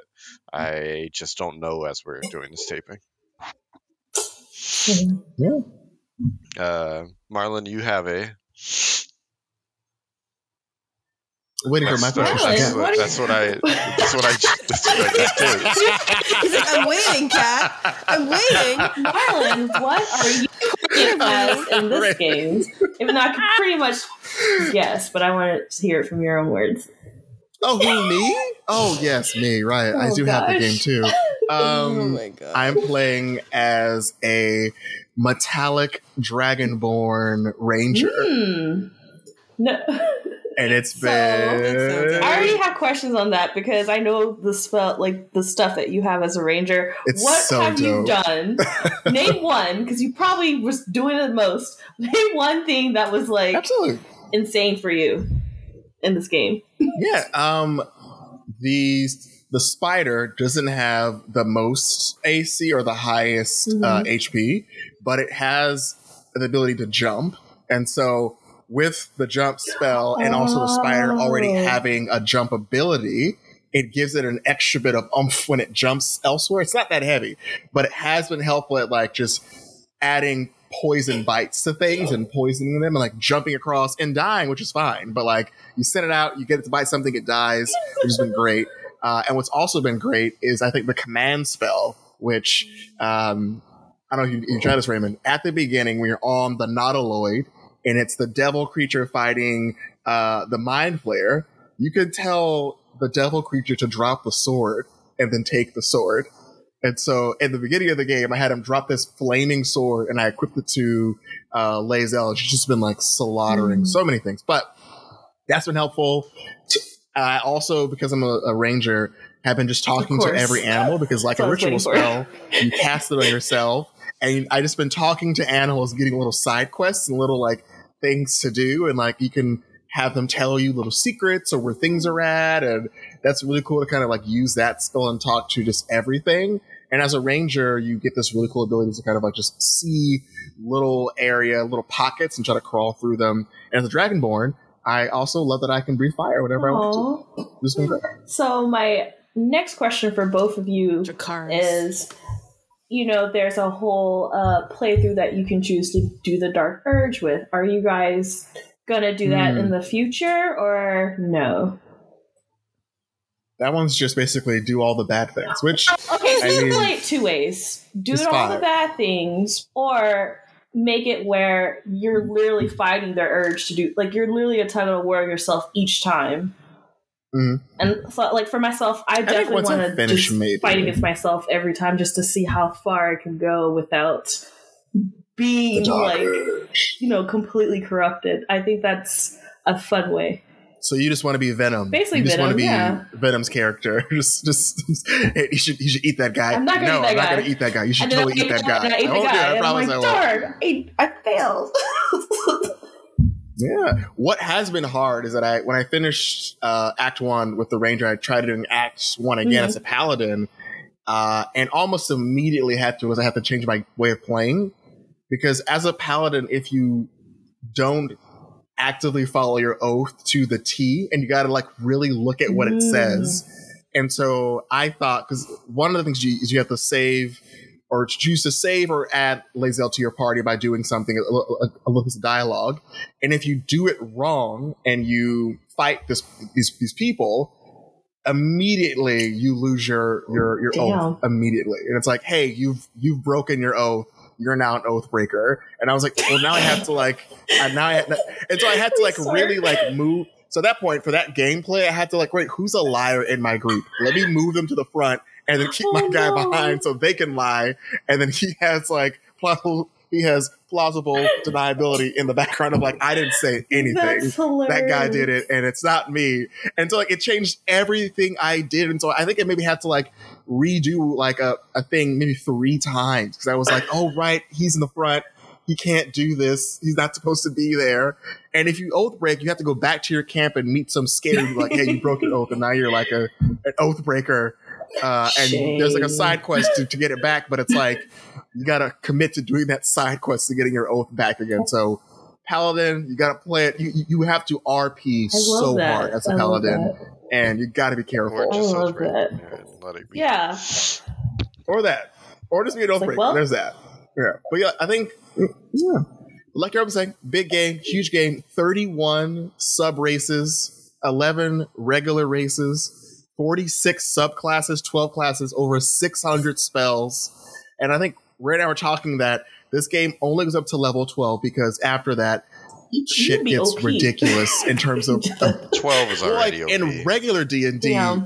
I just don't know as we're doing this taping. Yeah. Uh, Marlin, you have a. Waiting for my That's, question. that's, Marlin, Yeah. what are that's what I. [LAUGHS] That's what I. That's what I just did. [LAUGHS] He's like, I'm waiting, cat. I'm waiting. Marlin, what are you playing as in this Right. game? If not, I could pretty much guess, but I want to hear it from your own words. Oh, who me? Oh, yes, me. Right. I Oh, do have the game too. [LAUGHS] oh Um, my god. I'm playing as a metallic dragonborn ranger, Hmm. No, and it's So- That sounds been. I already have questions on that because I know the spell, like the stuff that you have as a ranger. It's what so have you done? [LAUGHS] Name one, because you probably was doing it the most. [LAUGHS] Name one thing that was like Absolutely. insane for you in this game. Yeah. Um. the the spider doesn't have the most AC or the highest mm-hmm. uh, HP, but it has the ability to jump, and so with the jump spell and also the spider already oh. having a jump ability, it gives it an extra bit of umph when it jumps elsewhere. It's not that heavy, but it has been helpful at like just adding poison bites to things and poisoning them and like jumping across and dying, which is fine. But like you send it out, you get it to bite something, it dies, which has been great. Uh, and what's also been great is I think the command spell, which um, I don't know if you, you tried this, Raymond. At the beginning, when you're on the Nautiloid, and it's the devil creature fighting uh, the mind flayer, you could tell the devil creature to drop the sword and then take the sword. And so in the beginning of the game, I had him drop this flaming sword and I equipped it to uh, Lae'zel. She's just been like slaughtering mm. so many things. But that's been helpful. I also, because I'm a, a ranger, have been just talking to every animal because, like a ritual spell, you cast it on yourself. And I just been talking to animals, getting little side quests and little like things to do, and like you can have them tell you little secrets or where things are at, and that's really cool to kind of like use that spell and talk to just everything. And as a ranger, you get this really cool ability to kind of like just see little area, little pockets, and try to crawl through them. And as a dragonborn, I also love that I can breathe fire whenever Aww. I want to. So my next question for both of you is you know, there's a whole uh, playthrough that you can choose to do the Dark Urge with. Are you guys gonna do that mm. in hmm. the future or no? That one's just basically do all the bad things, which okay, so I you can play it two ways: do all fine. the bad things, or make it where you're literally fighting their urge to do, like you're literally a tug of war yourself each time. Mm-hmm. And so, like for myself, I definitely want to just maybe. fight against myself every time just to see how far I can go without being like you know completely corrupted. I think that's a fun way. So you just want to be Venom. Basically, you just Venom, want to be yeah. Venom's character. [LAUGHS] just, just, just hey, you should, you should eat that guy. I'm not gonna no, eat that I'm guy. not gonna eat that guy. You should totally eat that guy. I, eat the guy. I promise I'm like, I won't. I, I failed. [LAUGHS] [LAUGHS] Yeah. What has been hard is that I, when I finished uh, Act One with the Ranger, I tried doing Act One again mm-hmm. as a Paladin, uh, and almost immediately had to was I had to change my way of playing because as a Paladin, if you don't actively follow your oath to the T, and you got to like really look at what mm. it says. And so I thought because one of the things you, is you have to save or choose to save or add Lae'zel to your party by doing something, a, a, a little piece of dialogue. And if you do it wrong and you fight this, these, these people, immediately you lose your, your, your oath immediately. And it's like, hey, you've, you've broken your oath. You're now an oath breaker. And I was like, well, now I have to like, I now I had, and so I had to like really like move. So at that point, for that gameplay, I had to like, wait, who's a liar in my group? Let me move them to the front and then keep oh, my guy no. behind so they can lie. And then he has like plausible, he has plausible [LAUGHS] deniability in the background of like I didn't say anything. That guy did it, and it's not me. And so like it changed everything I did. And so I think it maybe had to like redo like a, a thing maybe three times because I was like, oh right, he's in the front. He can't do this. He's not supposed to be there. And if you oath break, you have to go back to your camp and meet some scary like, hey, you broke your oath, and now you're like a an oath breaker uh, and Shame. there's like a side quest to, to get it back, but it's like you gotta commit to doing that side quest to getting your oath back again. So paladin, you gotta play it. You you have to RP so that. hard as a I paladin, and you gotta be careful. I love that. Yeah. Or that, or just be an oath like, breaker. Well, There's that. Yeah, but yeah, I think yeah. Like I was saying, big game, huge game. Thirty-one sub races, eleven regular races 46 subclasses, 12 classes, over 600 spells. And I think right now we're talking that this game only goes up to level 12 because after that, shit gets OP. ridiculous in terms of [LAUGHS] 12 is already like in regular D&D. Yeah.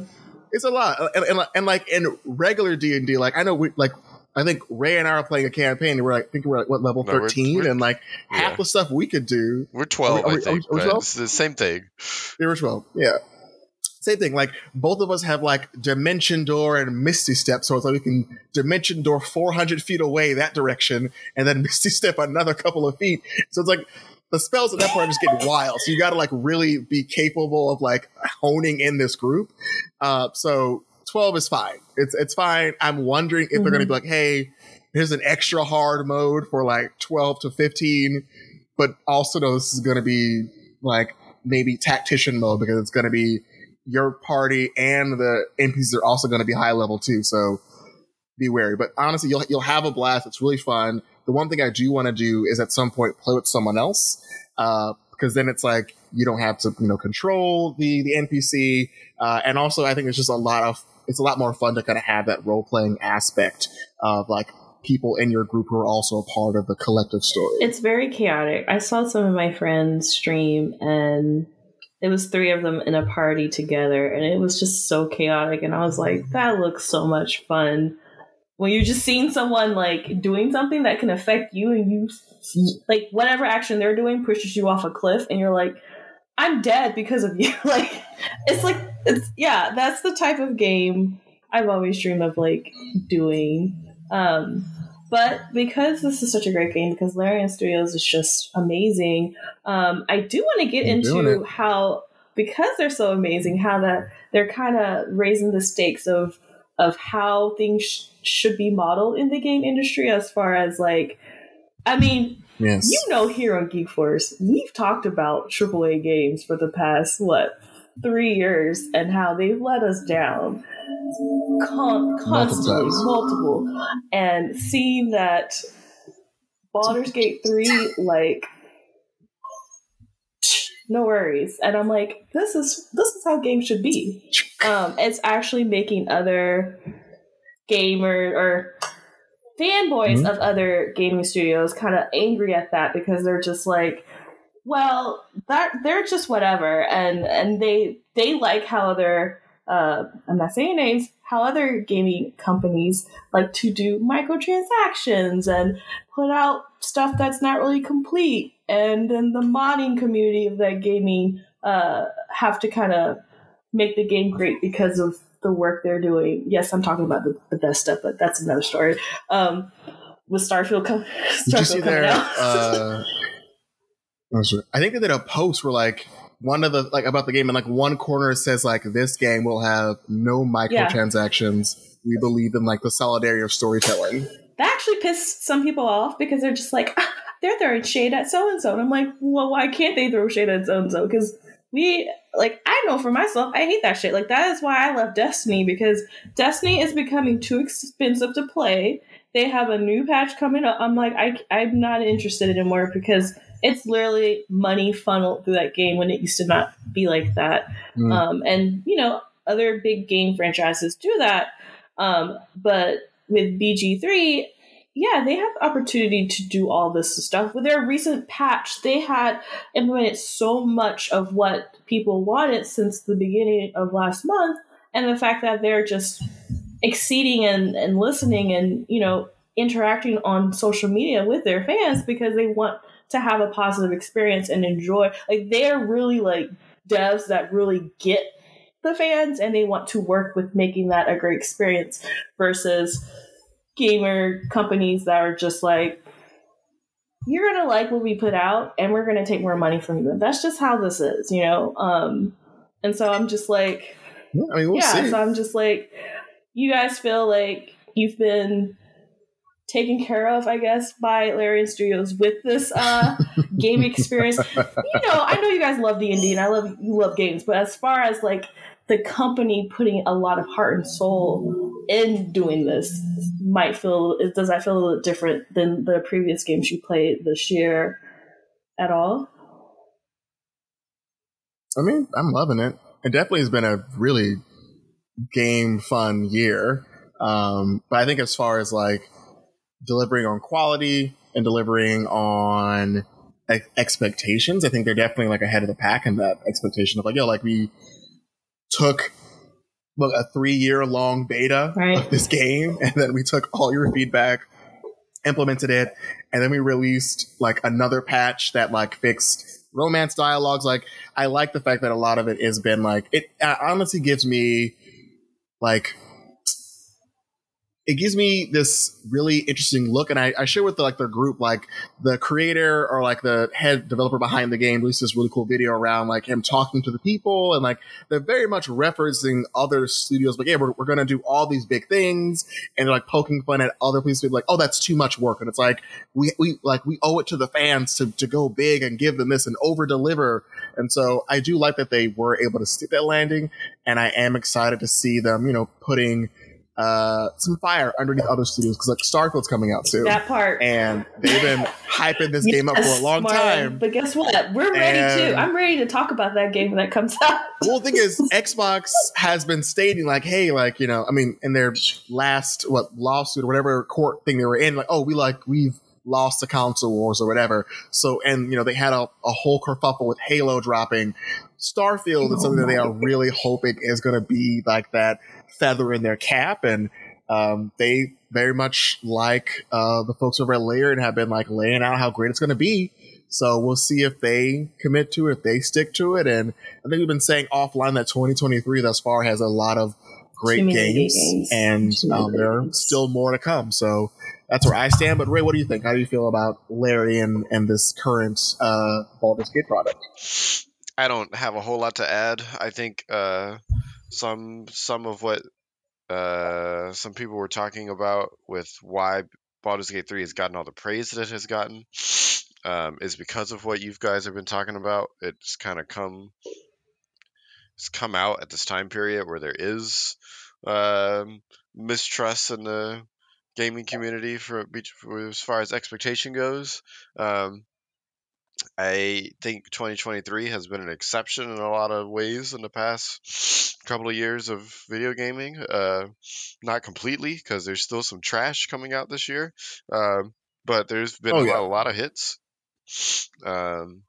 It's a lot. And, and, and, like in regular D&D, like I know we like I think Ray and I are playing a campaign and we're like I think we're like what level no, 13 we're, we're, and like yeah. half the stuff we could do. We're 12, are we, are we, I think. Are we, are it's the same thing. we're 12. Yeah same thing. Like both of us have like dimension door and misty step, so it's like we can dimension door 400 feet away that direction, and then [LAUGHS] misty step another couple of feet. So it's like the spells at that point are just getting wild. So you got to like really be capable of like honing in this group. Uh, so 12 is fine. It's it's fine. I'm wondering if mm-hmm. they're going to be like, hey, here's an extra hard mode for like 12 to 15, but also know this is going to be like maybe tactician mode because it's going to be your party and the NPCs are also going to be high level too. So be wary. But honestly, you'll you'll have a blast. It's really fun. The one thing I do want to do is at some point play with someone else, uh, because then it's like you don't have to you know control the the NPC, uh, and also I think it's just a lot of it's a lot more fun to kind of have that role playing aspect of like people in your group who are also a part of the collective story. It's very chaotic. I saw some of my friends stream and it was three of them in a party together and it was just so chaotic and I was like that looks so much fun. When you're just seeing someone like doing something that can affect you and you like whatever action they're doing pushes you off a cliff and you're like I'm dead because of [LAUGHS] you. like it's like it's yeah, that's the type of game I've always dreamed of like doing. Um, but because this is such a great game, because Larian Studios is just amazing, um, I do want to get You're into how because they're so amazing, how that they're kind of raising the stakes of of how things sh- should be modeled in the game industry as far as like I mean, yes. you know here on Geek Force, we've talked about AAA games for the past what three years and how they've let us down con- constantly, multiple, multiple, and seeing that Baldur's Gate three, like, no worries, and I'm like, this is this is how games should be. Um, it's actually making other gamer or fanboys mm-hmm. of other gaming studios kind of angry at that because they're just like well that they're just whatever and and they they like how they're uh, I'm not saying names, how other gaming companies like to do microtransactions and put out stuff that's not really complete. And then the modding community of that gaming uh, have to kind of make the game great because of the work they're doing. Yes, I'm talking about the, the best stuff, but that's another story. Um, with Starfield, com- Starfield coming their, out. [LAUGHS] uh, I think they did a post where like one of the like about the game and like one corner says like this game will have no microtransactions. Yeah. We believe in like the solidarity of storytelling. That actually pissed some people off because they're just like ah, [LAUGHS] they're throwing shade at so and so, and I'm like, well, why can't they throw shade at so and so? Because we like I know for myself, I hate that shit. Like that is why I love Destiny because Destiny is becoming too expensive to play. They have a new patch coming up. I'm like, I I'm not interested anymore because it's literally money funneled through that game when it used to not be like that. Mm. Um, and you know, other big game franchises do that. Um, but with BG3, yeah, they have the opportunity to do all this stuff. With their recent patch, they had implemented so much of what people wanted since the beginning of last month, and the fact that they're just exceeding and, and listening and you know interacting on social media with their fans because they want to have a positive experience and enjoy. Like they're really like devs that really get the fans and they want to work with making that a great experience versus gamer companies that are just like you're gonna like what we put out and we're gonna take more money from you. That's just how this is, you know? Um and so I'm just like yeah, I mean, we'll yeah so I'm just like you guys feel like you've been taken care of, I guess, by Larian Studios with this uh, game [LAUGHS] experience. You know, I know you guys love the indie and I love you love games, but as far as like the company putting a lot of heart and soul in doing this, might feel does that feel a little different than the previous games you played this year at all? I mean, I'm loving it. It definitely has been a really game fun year. Um, but I think as far as like delivering on quality and delivering on ex- expectations. I think they're definitely like ahead of the pack in that expectation of like, yo, like we took look a three year long beta right. of this game, and then we took all your feedback, implemented it, and then we released like another patch that like fixed romance dialogues. Like, I like the fact that a lot of it has been like it uh, honestly gives me like it gives me this really interesting look. And I, I share with the, like their group, like the creator or like the head developer behind the game released this really cool video around like him talking to the people. And like they're very much referencing other studios. Like, yeah, we're, we're going to do all these big things. And they're like poking fun at other people like, oh, that's too much work. And it's like, we, we like, we owe it to the fans to, to go big and give them this and over deliver. And so I do like that they were able to stick that landing. And I am excited to see them, you know, putting, uh, some fire underneath other studios because like Starfield's coming out soon. That part, and they've been hyping this yes, game up for a long time. But guess what? We're ready and, too. I'm ready to talk about that game when that comes out. well, the thing is, [LAUGHS] Xbox has been stating like, hey, like you know, I mean, in their last what lawsuit or whatever court thing they were in, like, oh, we like we've lost the console wars or whatever. So, and you know, they had a, a whole kerfuffle with Halo dropping. Starfield is something that they are really hoping is going to be like that feather in their cap, and um, they very much like uh, the folks over at Layered have been like laying out how great it's going to be. So we'll see if they commit to it, if they stick to it. And I think we've been saying offline that 2023 thus far has a lot of great games, games, and um, there are still more to come. So that's where I stand. But Ray, what do you think? How do you feel about Larian, and this current uh, Baldur's Gate product? I don't have a whole lot to add. I think uh, some some of what uh, some people were talking about with why Baldur's Gate 3 has gotten all the praise that it has gotten um, is because of what you guys have been talking about. It's kind of come it's come out at this time period where there is um, mistrust in the gaming community for, for, as far as expectation goes. Um, I think 2023 has been an exception in a lot of ways in the past [SNIFFS] couple of years of video gaming. Uh, not completely, because there's still some trash coming out this year, um, but there's been oh, a, yeah. lot, a, lot, of hits. [SNIFFS] Um,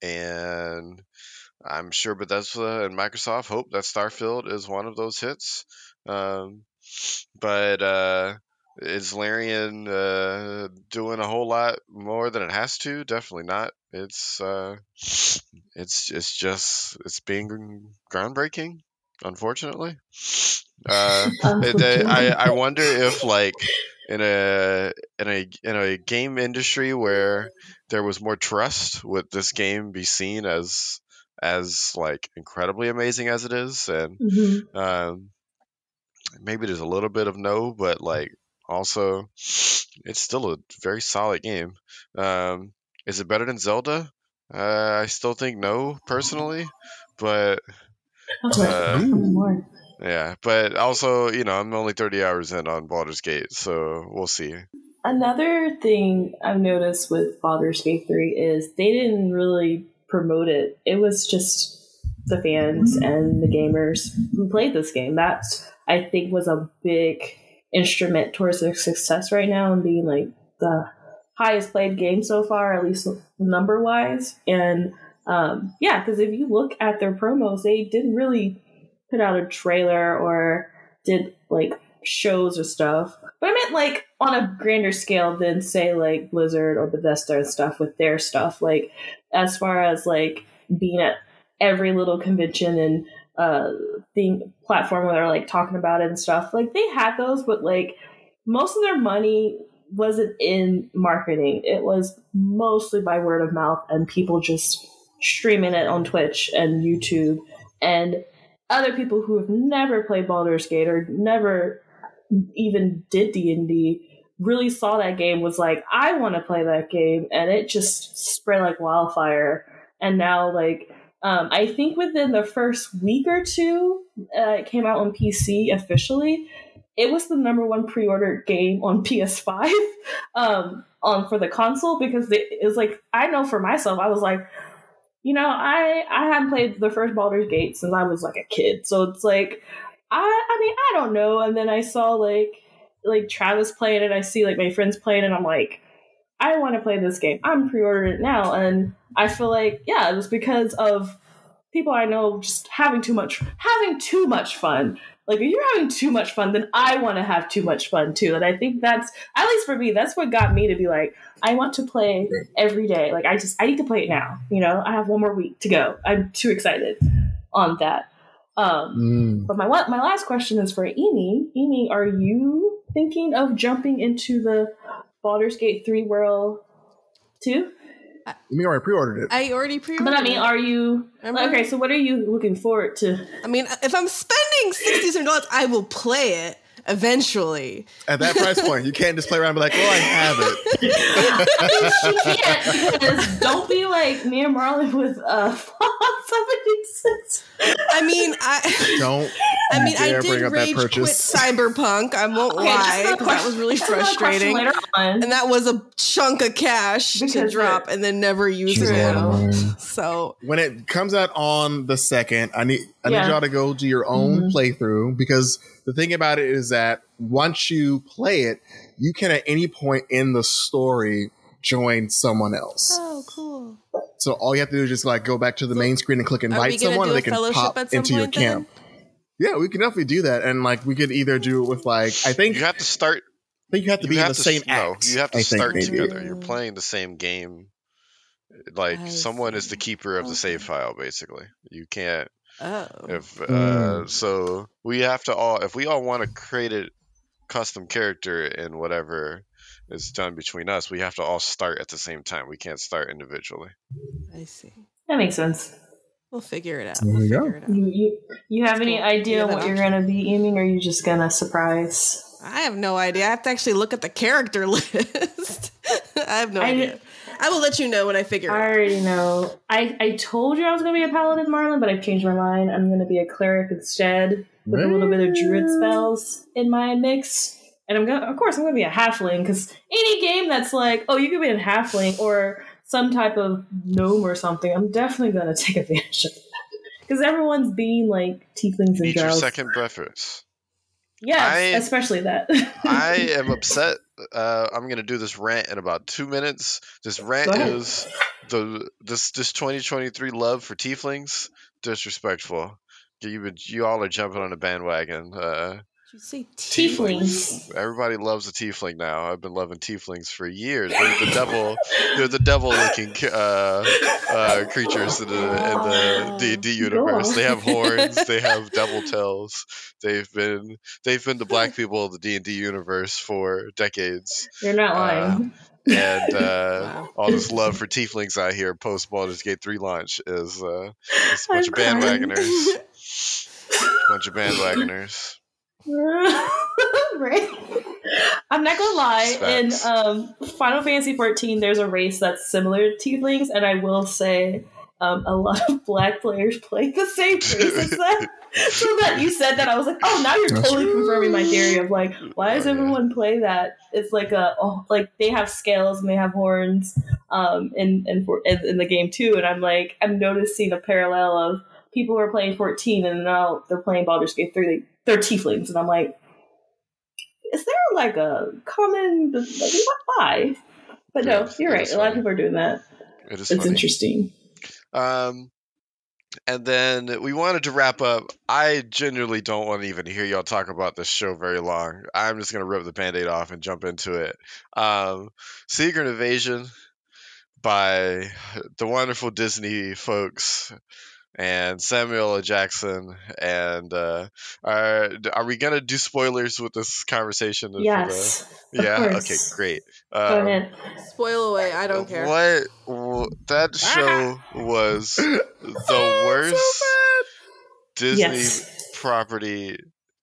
and I'm sure Bethesda and Microsoft hope that Starfield is one of those hits. Um, [SNIFFS] but uh, is Larian uh, doing a whole lot more than it has to? Definitely not. It's uh, it's it's just it's being groundbreaking. Unfortunately, uh, [LAUGHS] I I wonder if like in a in a in a game industry where there was more trust, would this game be seen as as like incredibly amazing as it is? And mm-hmm. um, maybe there's a little bit of no, but like also, it's still a very solid game. Um, is it better than Zelda? Uh, I still think no, personally, but [LAUGHS] uh, yeah, but also, you know, I'm only 30 hours in on Baldur's Gate, so we'll see. Another thing I've noticed with Baldur's Gate 3 is they didn't really promote it. It was just the fans and the gamers who played this game. That's I think was a big instrument towards their success right now and being like the highest played game so far, at least number wise. And um, yeah, because if you look at their promos, they didn't really put out a trailer or did like shows or stuff. But I meant like on a grander scale than say like Blizzard or Bethesda and stuff with their stuff. Like as far as like being at every little convention and uh thing platform where they're like talking about it and stuff. Like they had those, but like most of their money wasn't in marketing. It was mostly by word of mouth and people just streaming it on Twitch and YouTube and other people who have never played Baldur's Gate or never even did D&D really saw that game was like I want to play that game and it just spread like wildfire and now like um, I think within the first week or two, uh, it came out on PC officially. It was the number one pre-ordered game on [LAUGHS] PS5 um, on for the console because it was like I know for myself, I was like, you know, I I hadn't played the first Baldur's Gate since I was like a kid, so it's like I I mean I don't know. And then I saw like like Travis playing it, I see like my friends playing it, and I'm like, I want to play this game. I'm pre-ordering it now, and I feel like yeah, it was because of people I know just having too much having too much fun. Like if you're having too much fun, then I want to have too much fun too. And I think that's at least for me, that's what got me to be like, I want to play every day. Like I just I need to play it now. You know, I have one more week to go. I'm too excited on that. Um, mm. But my my last question is for Amy. Amy, are you thinking of jumping into the Baldur's Gate three world 2? You mean I pre-ordered it? I already pre-ordered. It But I mean, are you okay? So what are you looking forward to? I mean, if I'm spending sixty seven dollars, I will play it eventually. At that price point, you can't just play around and be like, well, I have it. [LAUGHS] she can't don't be like me and Marlin with uh, Fallout 76. I mean, I [LAUGHS] don't. I mean, I did rage quit Cyberpunk. I won't okay, lie because that was really frustrating, and that was a chunk of cash because to drop and then never use it. So when it comes out on the second, I need I yeah. need y'all to go do your own mm-hmm. playthrough because the thing about it is that once you play it, you can at any point in the story join someone else. Oh, cool. So all you have to do is just like go back to the so main screen and click invite someone and they can pop into your camp. Yeah, we can definitely do that. And like we could either do it with like I think you have to start I think you have to you be have in the to, same act. You have to I start together. You're playing the same game. Like I someone see. is the keeper of okay. the save file, basically. You can't Oh. If uh, mm. so, we have to all if we all want to create a custom character in whatever is done between us, we have to all start at the same time. We can't start individually. I see. That makes sense. We'll figure it out. There we'll you go. You, you, you have any idea what you're going to be aiming, or are you just going to surprise? I have no idea. I have to actually look at the character [LAUGHS] list. [LAUGHS] I have no I, idea. I will let you know when I figure. it Out I already know. I I told you I was going to be a paladin, Marlin, but I've changed my mind. I'm going to be a cleric instead, with a little bit of druid spells in my mix. And I'm gonna, of course, I'm gonna be a halfling because any game that's like, oh, you could be a halfling or some type of gnome or something, I'm definitely gonna [LAUGHS] take advantage of that because everyone's being like tieflings and your second preference. Yes, I, especially that. [LAUGHS] I am upset. Uh, I'm gonna do this rant in about two minutes. This rant is the this this 2023 love for tieflings disrespectful. You you all are jumping on a bandwagon. Uh, you say tieflings? Everybody loves a tiefling now. I've been loving tieflings for years. They're the [LAUGHS] devil. They're the devil-looking uh, uh, creatures in the, in the D&D universe. They have horns. They [LAUGHS] have devil tails. They've been they've been the black [LAUGHS] people of the D&D universe for decades. You're not lying. Uh, and uh, wow. all this love for tieflings out here post Baldur's Gate 3 launch is, uh, is a bunch I'm of bandwagoners. bunch of bandwagoners. [LAUGHS] right? I'm not gonna lie. In um, Final Fantasy 14, there's a race that's similar to Tieflings, and I will say um, a lot of black players play the same race as that. [LAUGHS] so that you said that, I was like, oh, now you're that's totally true. confirming my theory of like, why does oh, everyone yeah. play that? It's like a oh, like they have scales and they have horns um, in in, in in the game too, and I'm like, I'm noticing a parallel of people who are playing 14 and now they're playing Baldur's Gate 3 they're tieflings, and I'm like, is there like a common like why? But no, you're right. A lot of people are doing that. It is. It's funny. interesting. Um, and then we wanted to wrap up. I genuinely don't want to even hear y'all talk about this show very long. I'm just gonna rip the band-aid off and jump into it. Um, Secret Invasion by the wonderful Disney folks and Samuel L. Jackson. And uh, are are we gonna do spoilers with this conversation? Yes. The, yeah. Okay. Great. Um, Go ahead. Spoil away. I don't care. What that show was [LAUGHS] the oh, worst so Disney yes. property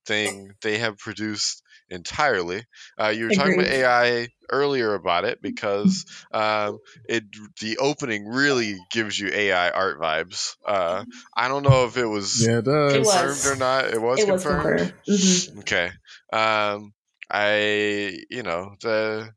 thing they have produced entirely. Uh, you were Agreed. talking about AI earlier about it because um, it the opening really gives you AI art vibes. Uh, I don't know if it was yeah, it confirmed was. or not. It was it confirmed. Was confirmed. Mm-hmm. Okay. Um, I you know the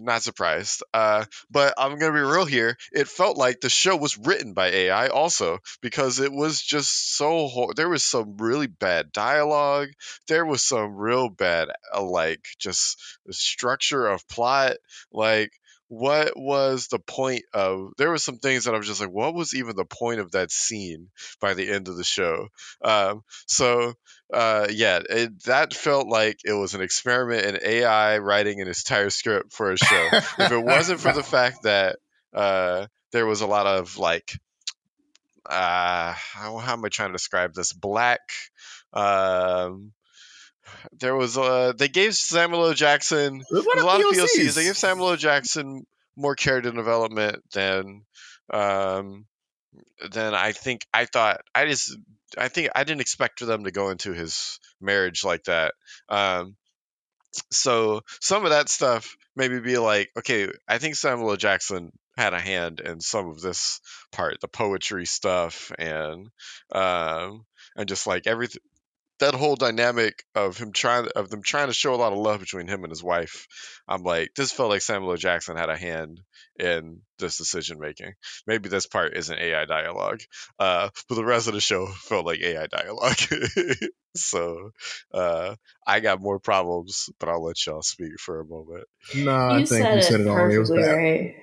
not surprised. Uh, but I'm gonna be real here. It felt like the show was written by AI also because it was just so. Ho- there was some really bad dialogue. There was some real bad, uh, like just the structure of plot. Like what was the point of there were some things that i was just like what was even the point of that scene by the end of the show? Um, so uh, yeah it, that felt like it was an experiment in ai writing an entire script for a show. If it wasn't for the [LAUGHS] fact that uh, there was a lot of like uh how, how am I trying to describe this? Black um there was uh they gave Samuel L. Jackson There's a lot of. POCs. They gave Samuel L. Jackson more character development than um than I think I thought. I just I think I didn't expect for them to go into his marriage like that. Um so some of that stuff maybe be like, okay, I think Samuel L. Jackson had a hand in some of this part, the poetry stuff and um and just like everything that whole dynamic of him trying of them trying to show a lot of love between him and his wife. I'm like, this felt like Samuel L. Jackson had a hand in this decision making. Maybe this part isn't AI dialogue, uh, but the rest of the show felt like AI dialogue. [LAUGHS] so uh, I got more problems, but I'll let y'all speak for a moment. No, I you think said you said it it all. It was perfectly bad. right.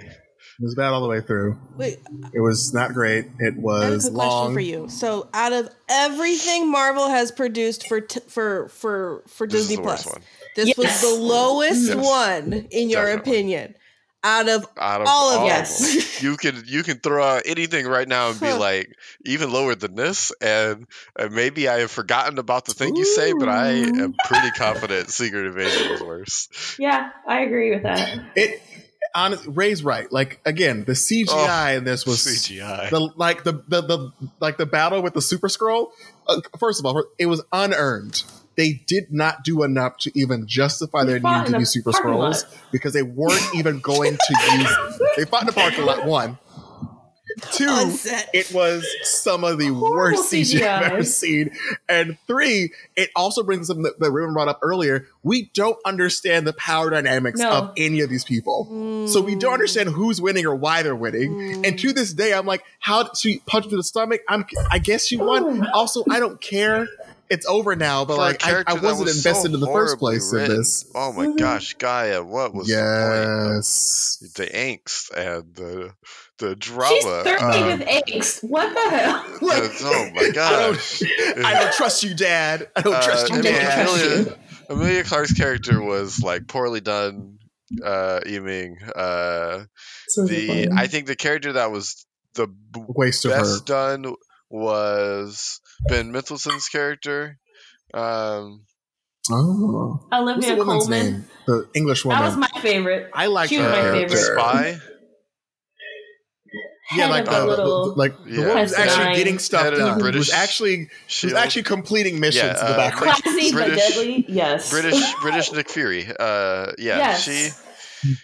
It was bad all the way through. Wait, It was not great. It I have a was question long. for you. So, out of everything Marvel has produced for t- for for for This Disney Plus, this Yes. was the lowest Yes. one in your Definitely. opinion. Out of Out of All of all Yes. of them. you can you can throw out anything right now and be like even lower than this, and, and maybe I have forgotten about the thing you say, but I am pretty confident Secret Invasion was worse. Yeah, I agree with that. It honest, Ray's right. Like again, the CGI in this was CGI. the like the, the the like the battle with the Super Skrull. Uh, first of all, it was unearned. They did not do enough to even justify their fought need to a use Super Skrulls lot. because they weren't even going to use. [LAUGHS] They fought in the parking lot. One, two. It was some of the Horrible worst CGI I've ever seen. And three, it also brings something that, that Raven brought up earlier. We don't understand the power dynamics No. of any of these people. So we don't understand who's winning or why they're winning. And to this day, I'm like, how did she punch me to the stomach? I'm, I guess she won. Also, I don't care. It's over now, but For like, I, I wasn't was so invested in the first horribly place in this. Oh my Mhm. gosh, Gaia, what was the point? Yes. The angst and the the She's drama. thirsty uh, with eggs. What the hell? [LAUGHS] Like, uh, oh my I. [LAUGHS] I don't trust you, Dad. I don't Uh, trust you, Dad. trust Emilia, you. [LAUGHS] Emilia Clarke's character was like poorly done. Uh, Eaming. Uh, the I think the character that was the b- Waste of her. best done was Ben Mendelsohn's character. Um, Oh. What's Olivia the woman's Colman. name? The English woman. That was my favorite. I like she her was my character. favorite. Spy. Yeah, like of uh, the little. like the one who's actually Nine. getting stuff Head of the done. Who was British actually who was actually completing missions Yeah, in the uh, background. Classy but deadly. Yes. British [LAUGHS] British Nick Fury. Uh, yeah, yes. she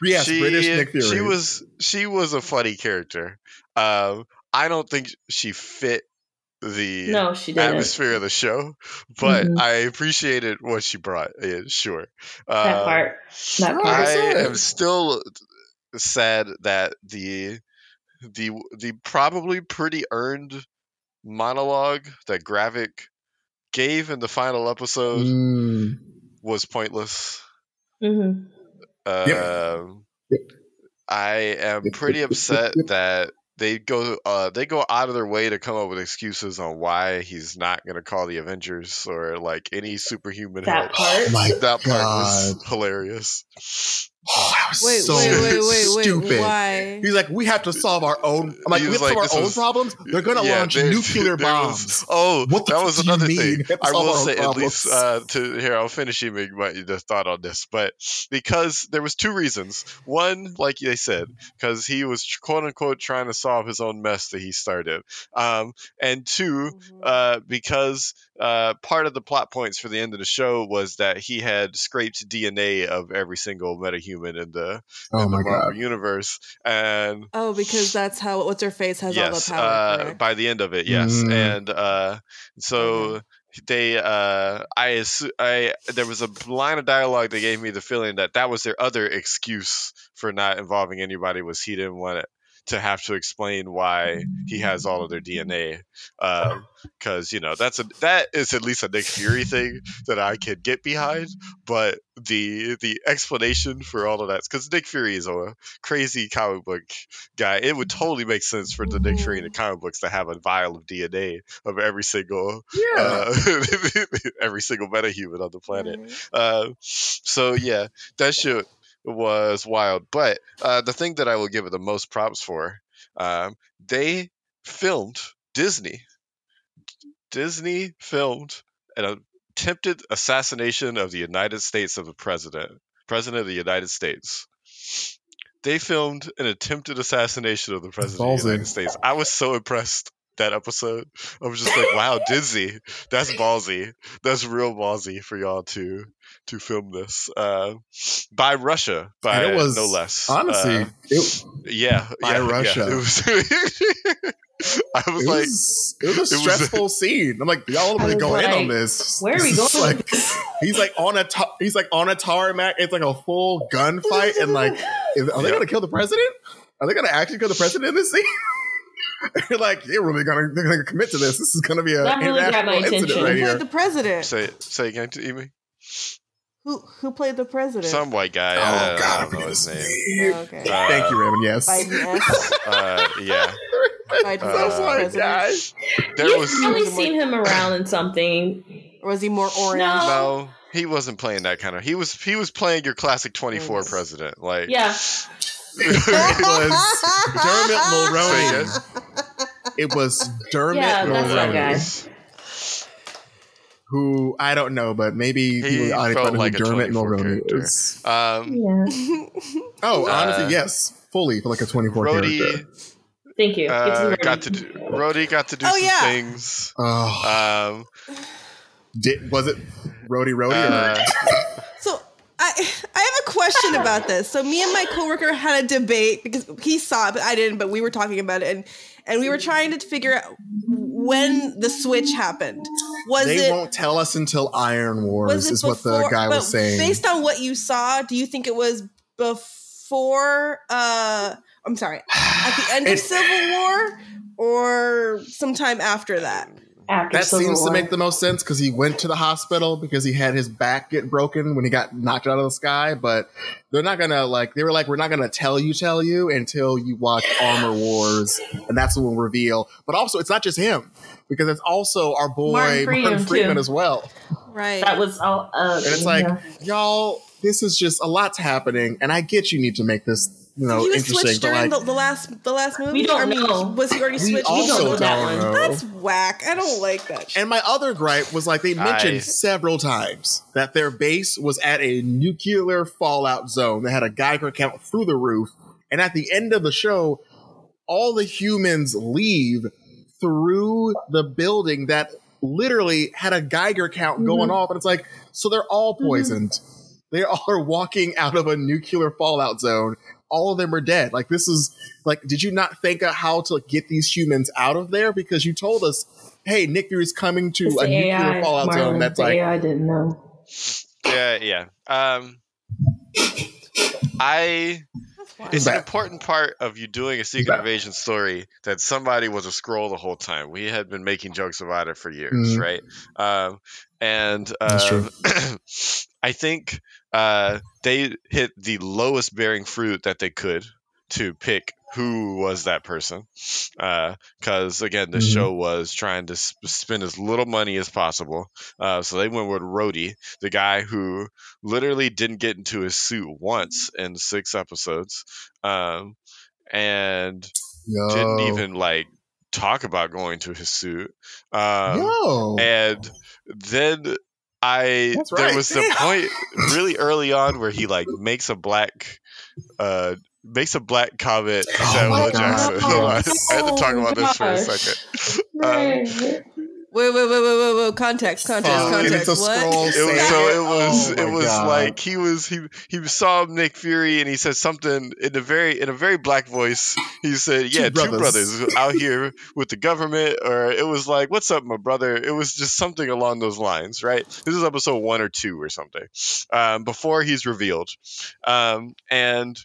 yes, she, British Nick Fury. She was she was a funny character. Um, I don't think she fit the No, she didn't. atmosphere of the show, but Mhm. I appreciated what she brought. Yeah, sure. That Um, part. That part. I am still sad that the the the probably pretty earned monologue that Gravik gave in the final episode Mm. was pointless. hmm Um, Yep. I am pretty yep, yep, upset that they go uh, they go out of their way to come up with excuses on why he's not going to call the Avengers or like any superhuman That help. part. Oh my That part was hilarious. Oh, that was Wait, so wait, wait, wait, wait. stupid. Why? He's like, we have to solve our own. I'm like, we have to like, solve our own was- problems. They're gonna Yeah, launch there- nuclear [LAUGHS] there was- bombs. oh, What the that was another thing. We have to I will our own say at least uh, to here. I'll finish you my the thought on this, but because there was two reasons. One, like they said, because he was quote unquote trying to solve his own mess that he started. Um, and two, Mm-hmm. uh, because uh, part of the plot points for the end of the show was that he had scraped DNA of every single metahuman in the Oh in the my Marvel god. universe, and Oh, because that's how what's her face has all the yes, power. uh, correct? by the end of it, yes, Mm. and uh, so they, uh, I, assu- I, there was a line of dialogue that gave me the feeling that that was their other excuse for not involving anybody was he didn't want it to have to explain why he has all of their DNA, because [LAUGHS] you know that's a that is at least a Nick Fury thing that I could get behind, but the the explanation for all of that because Nick Fury is a crazy comic book guy. It would totally make sense for the Nick Fury in the comic books to have a vial of DNA of every single Yeah. uh, [LAUGHS] every single metahuman on the planet. Right. Uh, so yeah, that shit was wild. But uh, the thing that I will give it the most props for, um, they filmed Disney. Disney filmed an attempted assassination of the United States of the president, president of the United States. They filmed an attempted assassination of the president of the United States. I was so impressed that episode. I was just like, wow, Dizzy, that's [LAUGHS] ballsy. That's real ballsy for y'all to to film this uh, by Russia, by And it was no less. honestly, Uh, it, yeah, by yeah, yeah. Russia. It was. [LAUGHS] I was it like, was, it was a it was- stressful scene. I'm like, y'all are really was go in on this. where are we [LAUGHS] going? Like, he's like on a ta- he's like on a tarmac. It's like a full gunfight, and like, is, are they Yeah. gonna kill the president? Are they gonna actually kill the president in this scene? [LAUGHS] You're like, they're really gonna they're gonna commit to this. This is gonna be a That really got my international incident attention. right Who here. played the president? say say again to Amy. Who who played the president? Some white guy. Oh I, I God, I don't know his his name. name. Oh, okay. Uh, Thank you, Raymond. Yes. Biden [LAUGHS] esque. Uh, yeah, Biden Uh, Some white president. guy. there You've was probably seen him around in something. Or was he more orange? No. no. He wasn't playing that kind of. He was he was playing your classic twenty four Yes. president. Like Yeah, it was Dermot Say Mulroney. It was Dermot Yeah, Mulroney, who I don't know, but maybe He people in the audience felt don't know like who Dermot 24 Mulroney is. Um, yeah. Oh, Uh, honestly, yes, fully for like a 24 character. Rhodey Thank you. Get uh, got to do. Rhodey got to do Oh, some yeah. things. Oh, Um, did, was it Rhodey Rhodey? uh, or, [LAUGHS] So I I have a question about this. So me and my coworker had a debate because he saw it, but I didn't. But we were talking about it, and and we were trying to figure out when the switch happened. Was they it won't tell us until Iron Wars, is is what the guy was saying. Based on what you saw, do you think it was before? Uh, I'm sorry, at the end of [SIGHS] Civil War or sometime after that? After that Civil seems to make the most sense because he went to the hospital because he had his back get broken when he got knocked out of the sky. But they're not gonna like they were like we're not gonna tell you tell you until you watch Armor Wars, and that's when we'll reveal. But also, it's not just him because it's also our boy Martin Martin Freeman, Freeman, as well. Right. That was all. Uh, And it's like yeah. y'all, this is just a lot's happening, and I get you need to make this you know he was interesting, switched but during like the, the last the last movie. We don't I know. Was he already we switched? don't also know don't that one. know. That's whack. I don't like that. shit. And my other gripe was like they mentioned I- several times that their base was at a nuclear fallout zone. They had a Geiger count through the roof. And at the end of the show, all the humans leave through the building that literally had a Geiger count mm-hmm. going off. And it's like, so they're all mm-hmm. poisoned. They all [LAUGHS] are walking out of a nuclear fallout zone. All of them are dead. Like this is like, did you not think of how to get these humans out of there? Because you told us, hey, Nick Fury's coming to It's a the nuclear AI, fallout zone. That's the like, I didn't know. yeah, yeah. Um, I. That's whack. It's an important part of you doing a secret Back. invasion story that somebody was a Skrull the whole time. We had been making jokes about it for years, Mhm. right? Um, and That's um, [CLEARS THROAT] I think uh, they hit the lowest bearing fruit that they could to pick who was that person. Uh, because again, the Mhm. show was trying to sp- spend as little money as possible. Uh, so they went with Rhodey, the guy who literally didn't get into his suit once in six episodes. Um, and yo, didn't even like talk about going to his suit. Um, and then I That's there right. was the point really early on where he like makes a black uh makes a black comment to Oh Samuel. Jackson. God. [LAUGHS] Hold on. I had to talk Oh about this for a gosh. second. Um, Right. Wait, wait, wait, wait, wait, wait. Context, context, Fuck, and context. it's a what? Skrull it was, so it was Oh it was God. like he was he he saw Nick Fury and he said something in a very in a very black voice. He said, "Yeah, two brothers." brothers out here with the government," or it was like, "What's up, my brother?" It was just something along those lines, right? This is episode one or two or something um, before he's revealed, um, and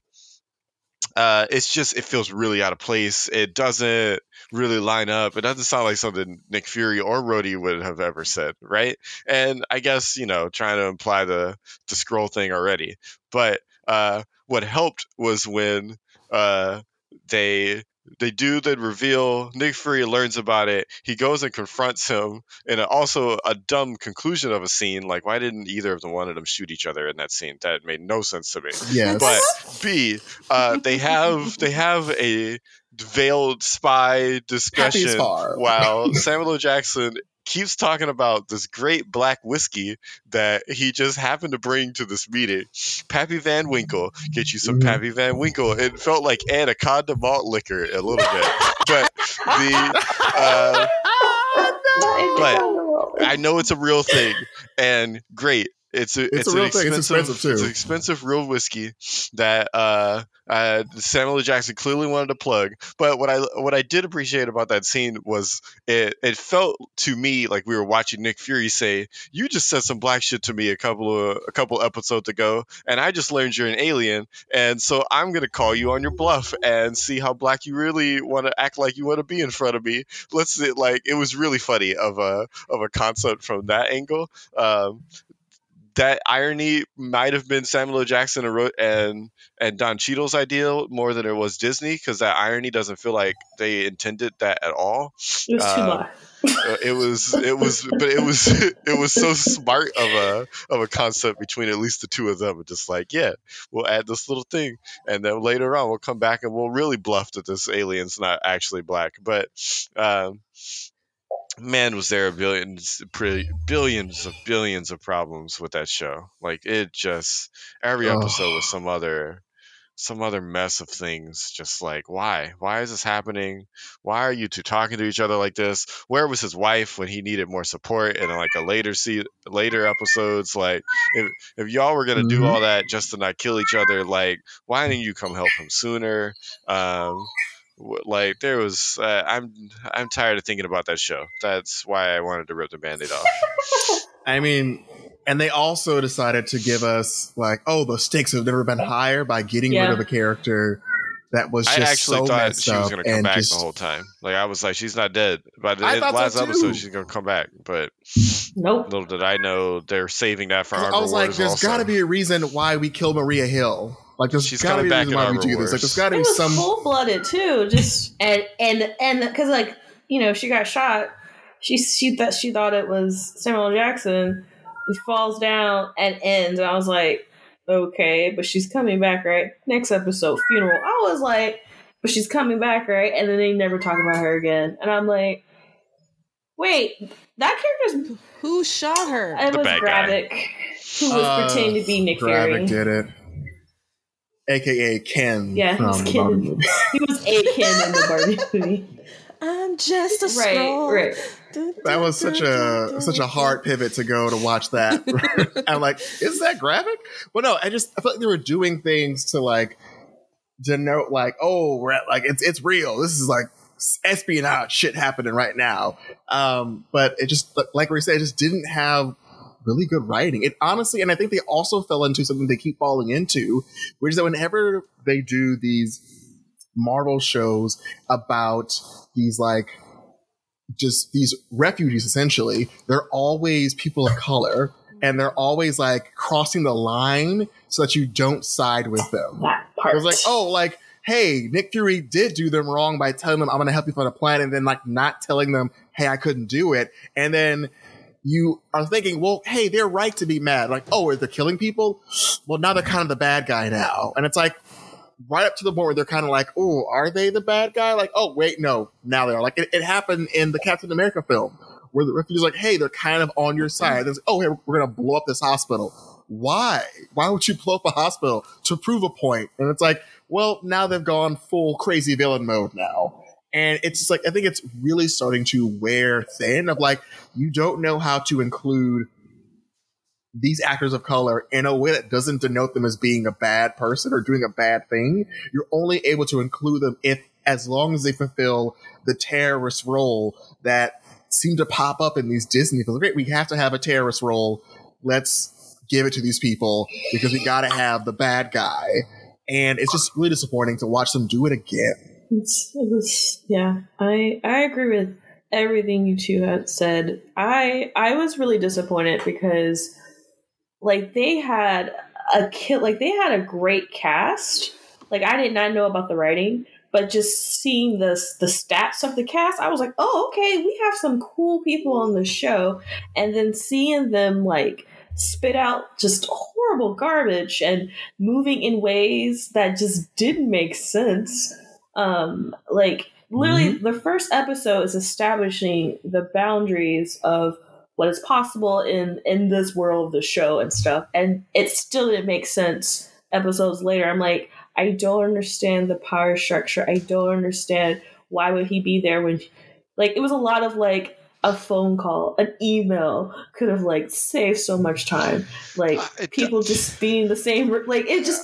uh, it's just it feels really out of place. It doesn't really line up. It doesn't sound like something Nick Fury or Rhodey would have ever said, right? And I guess you know trying to imply the the Skrull thing already, but uh, what helped was when uh, they they do the reveal. Nick Fury learns about it. He goes and confronts him, and also a dumb conclusion of a scene. Like, why didn't either of them one of them shoot each other in that scene? That made no sense to me. Yes. But B, uh, they have they have a veiled spy discussion while Samuel L. Jackson keeps talking about this great black whiskey that he just happened to bring to this meeting. Pappy Van Winkle, get you some Mhm. Pappy Van Winkle. It felt like anaconda malt liquor a little bit, but the uh, [LAUGHS] but I know it's a real thing, and great. It's a It's a real thing. It's expensive, too. It's an expensive real whiskey that uh, uh, Samuel L. Jackson clearly wanted to plug. But what I what I did appreciate about that scene was it it felt to me like we were watching Nick Fury say, "You just said some black shit to me a couple of a couple episodes ago, and I just learned you're an alien, and so I'm gonna call you on your bluff and see how black you really want to act like you want to be in front of me." Let's see, like it was really funny of a of a concept from that angle. Um, that irony might have been Samuel L. Jackson and and and Don Cheadle's idea more than it was Disney because that irony doesn't feel like they intended that at all. It was too Uh, much. Uh, it was it was but it was [LAUGHS] it was so smart of a of a concept between at least the two of them. Just like yeah, we'll add this little thing, and then later on we'll come back and we'll really bluff that this alien's not actually black. But um, man, was there a billions billions of billions of problems with that show. Like it just every episode was some other some other mess of things just like why? Why is this happening? Why are you two talking to each other like this? Where was his wife when he needed more support in like a later see later episodes? Like if if y'all were gonna do Mhm. all that just to not kill each other like why didn't you come help him sooner? Um like there was uh, i'm i'm tired of thinking about that show that's why i wanted to rip the band-aid off [LAUGHS] I mean, and they also decided to give us like, oh, the stakes have never been higher by getting Yeah. rid of a character that was i just actually so thought messed she was up gonna come and back just the whole time like i was like she's not dead by the end- thought so last episode she's gonna come back but Nope. little did i know they're saving that for Armor I was like, Wars there's also. got to be a reason why we kill Maria Hill. Like, there's She's got to be back why we do this. Like there's gotta it be was some full blooded too. Just and and and because like you know she got shot. She she thought she thought it was Samuel Jackson. He falls down and ends. And I was like, okay, but she's coming back, right? Next episode, funeral. I was like, but she's coming back, right? And then they never talk about her again. And I'm like, wait, that character's Who shot her? it The was bad guy. Gravik, who was Uh, pretending to be Nick Gravik Fury. did it. AKA Ken. Yeah, from he's the Ken. Barbie movie. [LAUGHS] He was a Ken in the Barbie [LAUGHS] movie. I'm just a Right, Skrull. right. That was such a such a hard pivot to go to watch that. [LAUGHS] I'm like, is that Gravik? Well, no, I just I felt like they were doing things to like denote like, oh, we're at, like it's it's real. This is like espionage shit happening right now. Um, but it just like we said, it just didn't have really good writing. It honestly, and I think they also fell into something they keep falling into, which is that whenever they do these Marvel shows about these like just these refugees essentially they're always people of color and they're always like crossing the line so that you don't side with them That part. it was like oh like hey nick fury did do them wrong by telling them i'm gonna help you find a plan and then like not telling them hey i couldn't do it and then you are thinking well hey they're right to be mad like oh they're killing people well now they're kind of the bad guy now and it's like right up to the point where they're kind of like, oh, are they the bad guy? Like, oh, wait, no, now they are. Like, it, it happened in the Captain America film where the refugees like, hey, they're kind of on your side. There's, oh, hey, we're going to blow up this hospital. Why? Why would you blow up a hospital to prove a point? And it's like, well, now they've gone full crazy villain mode now. And it's like, I think it's really starting to wear thin of like, you don't know how to include these actors of color in a way that doesn't denote them as being a bad person or doing a bad thing. You're only able to include them if, as long as they fulfill the terrorist role that seem to pop up in these Disney films. Great, we have to have a terrorist role. Let's give it to these people because we got to have the bad guy. And it's just really disappointing to watch them do it again. It's, it was yeah. I I agree with everything you two have said. I I was really disappointed because like they had a kid like they had a great cast. Like I did not know about the writing, but just seeing the the stats of the cast, I was like, oh, okay, we have some cool people on the show, and then seeing them like spit out just horrible garbage and moving in ways that just didn't make sense. Um, like literally, mm-hmm. the first episode is establishing the boundaries of what is possible in in this world of the show and stuff, and it still didn't make sense. Episodes later, I'm like, I don't understand the power structure. I don't understand why would he be there when, like, it was a lot of like a phone call, an email could have like saved so much time. Like uh, people just being the same, like it just.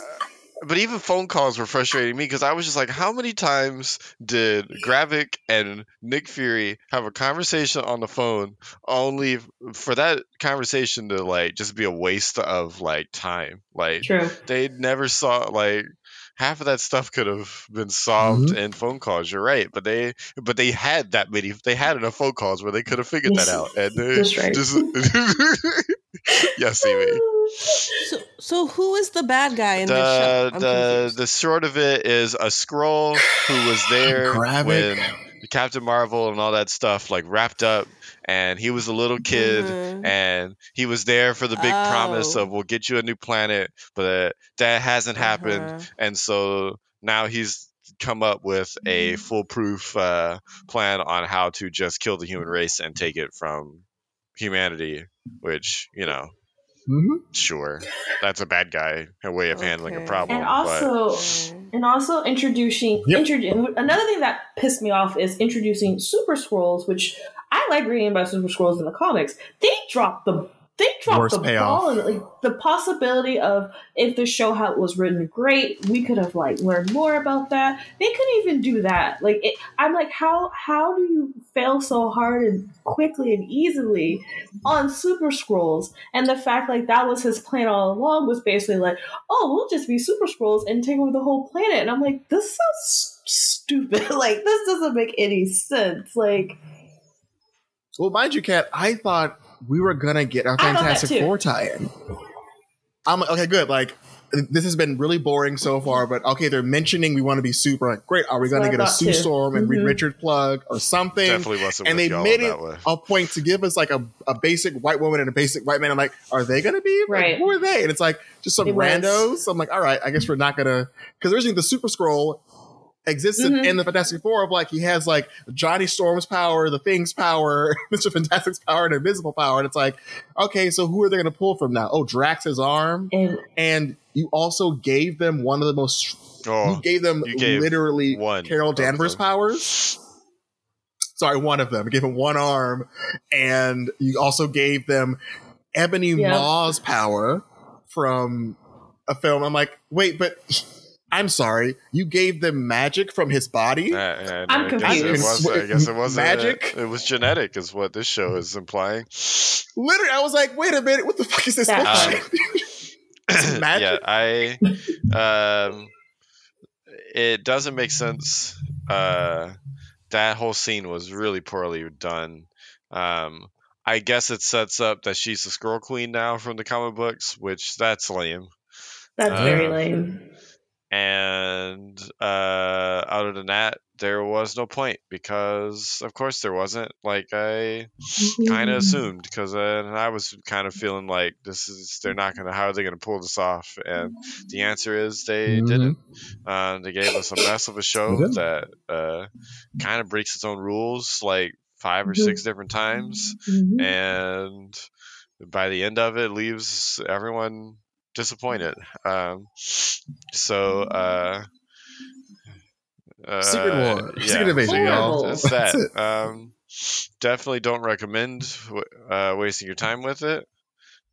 But even phone calls were frustrating me because I was just like, how many times did Gravik and Nick Fury have a conversation on the phone only for that conversation to like just be a waste of like time? Like True. they never saw like half of that stuff could have been solved mm-hmm. in phone calls. You're right, but they but they had that many. They had enough phone calls where they could have figured that out. And That's right. [LAUGHS] just [LAUGHS] yes, Amy. So, so who is the bad guy in the, this show? the the short of it is a Skrull who was [SIGHS] there when Captain Marvel and all that stuff like wrapped up and he was a little kid mm-hmm. and he was there for the big oh. promise of we'll get you a new planet but that hasn't uh-huh. happened and so now he's come up with a mm-hmm. foolproof uh, plan on how to just kill the human race and take it from humanity which you know Mm-hmm. Sure, that's a bad guy, a way of okay. handling a problem. And also, but... and also introducing, yep. introducing another thing that pissed me off is introducing super Skrulls, which I like reading about super Skrulls in the comics. They dropped the they dropped the payoff. ball and like the possibility of if the show how was written great, we could have like learned more about that. They couldn't even do that. Like it, I'm like, how how do you fail so hard and quickly and easily on Super Skrulls? And the fact like that was his plan all along was basically like, oh, we'll just be Super Skrulls and take over the whole planet. And I'm like, this sounds stupid. [LAUGHS] like this doesn't make any sense. Like. Well, mind you, Kat, I thought we were gonna get our Fantastic Four tie-in. I'm like, okay, good. Like this has been really boring so far, but okay, they're mentioning we want to be super. Like, great, are we going to get a Sue Storm and mm-hmm. Reed Richard plug or something? Definitely wasn't. And they made it a point to give us like a, a basic white woman and a basic white man. I'm like, are they going to be? Right. Like, who are they? And it's like just some it randos. Was. I'm like, all right, I guess we're not gonna because originally the Super Skrull existed mm-hmm. in the Fantastic Four of like he has like Johnny Storm's power, the Thing's power, [LAUGHS] Mr. Fantastic's power, and Invisible power. And it's like, okay, so who are they going to pull from now? Oh, Drax's arm, and, and you also gave them one of the most. Oh, you gave them you gave literally Carol Danvers powers. Sorry, one of them. You gave him one arm, and you also gave them Ebony yeah. Maw's power from a film. I'm like, wait, but I'm sorry, you gave them magic from his body. Uh, uh, I'm confused. It was, I guess it was magic. it was genetic, is what this show is implying. Literally, I was like, "Wait a minute, what the fuck is this?" Um, [LAUGHS] [CLEARS THROAT] magic. Yeah, I. Um, it doesn't make sense. Uh, that whole scene was really poorly done. Um, I guess it sets up that she's the Skrull Queen now from the comic books, which that's lame. That's uh, very lame. And uh, other than that, there was no point because, of course, there wasn't. Like I kind of mm-hmm. assumed because uh, I was kind of feeling like this is they're not gonna how are they gonna pull this off? And the answer is they mm-hmm. didn't. Uh, they gave us a mess of a show that uh, kind of breaks its own rules like five or six mm-hmm. different times, mm-hmm. and by the end of it, leaves everyone disappointed. Um, so uh, uh, Secret War, yeah, Secret Invasion, y'all. That's that. [LAUGHS] Um, definitely don't recommend uh, wasting your time with it.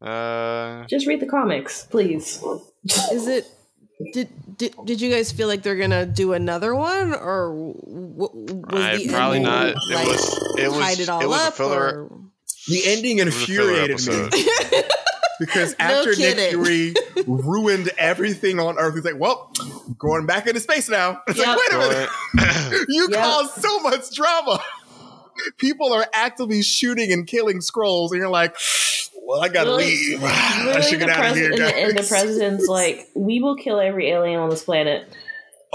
Uh, Just read the comics, please. Is it? Did, did did you guys feel like they're gonna do another one, or was I, the probably ending, not? Like, it was it was it, it was a filler. Or? The ending infuriated me. [LAUGHS] because after no Nick Fury ruined everything on Earth, he's like, "Well, going back into space now." It's yep. like, wait a minute, [LAUGHS] you yep. caused so much drama. People are actively shooting and killing Skrulls, and you're like, "Well, I gotta literally, leave. I should get out of here." And the, and the president's [LAUGHS] like, "We will kill every alien on this planet."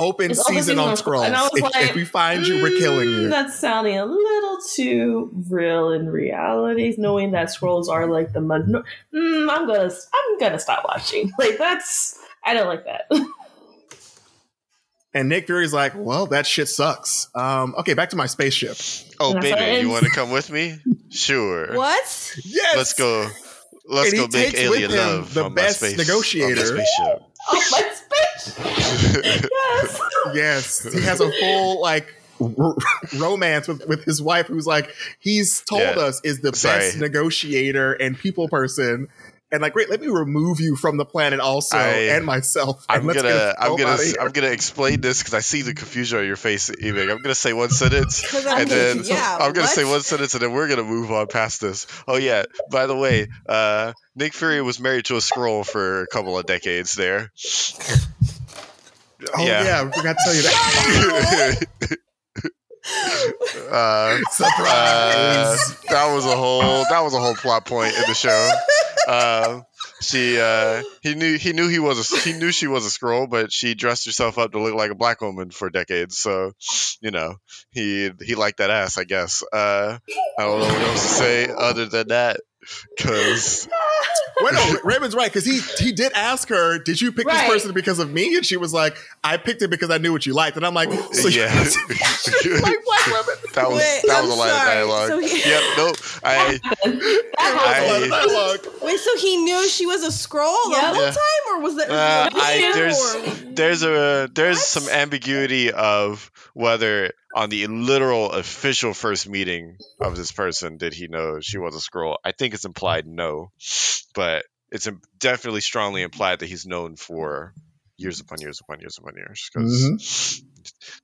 Open It's open season season on on Skrulls. And I was If, like, if we find you, we're killing "Mm, you. That's sounding a little too real in reality, knowing that Skrulls are like the mud. no- Mm, I'm gonna, I'm gonna stop watching. [LAUGHS] Like that's, I don't like that. [LAUGHS] And Nick Fury's like, well, that shit sucks. Um, okay, back to my spaceship. Oh, And that's baby, you want to come with me? [LAUGHS] Sure. What? Yes. Let's go. Let's And he go make takes with alien love the on best my space, negotiator. On my spaceship. oh my space. Yes. [LAUGHS] Yes, he has a full like r- romance with, with his wife, who's like he's told Yeah. us is the Sorry. best negotiator and people person. And like, great, let me remove you from the planet also, I- and myself. I'm gonna, I'm gonna, fuck outta here. I'm gonna explain this because I see the confusion on your face, Eve. I'm gonna say one sentence, I'm and then thinking, yeah, I'm gonna say one sentence, and then we're gonna move on past this. Oh yeah, by the way, uh, Nick Fury was married to a Skrull for a couple of decades there. [LAUGHS] Oh yeah. yeah, I forgot to tell you that. [LAUGHS] uh, Surprise! Uh, that was a whole that was a whole plot point in the show. Uh, she uh, he knew he knew he was a, he knew she was a Skrull, but she dressed herself up to look like a black woman for decades. So you know he he liked that ass, I guess. Uh, I don't know what else to say other than that, because [LAUGHS] Wait, no, Raymond's right because he he did ask her, "Did you pick Right. this person because of me?" And she was like, "I picked it because I knew what you liked." And I'm like, "So you Yeah. [LAUGHS] like black women?" that was Wait, that I'm was a line of dialogue. So he- yep, nope. I That That lot of I- dialogue. Wait, so he knew she was a Skrull the whole Yeah. time, or was that? Uh, I, there's there's a there's What? some ambiguity of whether on the literal official first meeting of this person did he know she was a Skrull. I think it's implied no, but it's definitely strongly implied that he's known for years upon years upon years upon years because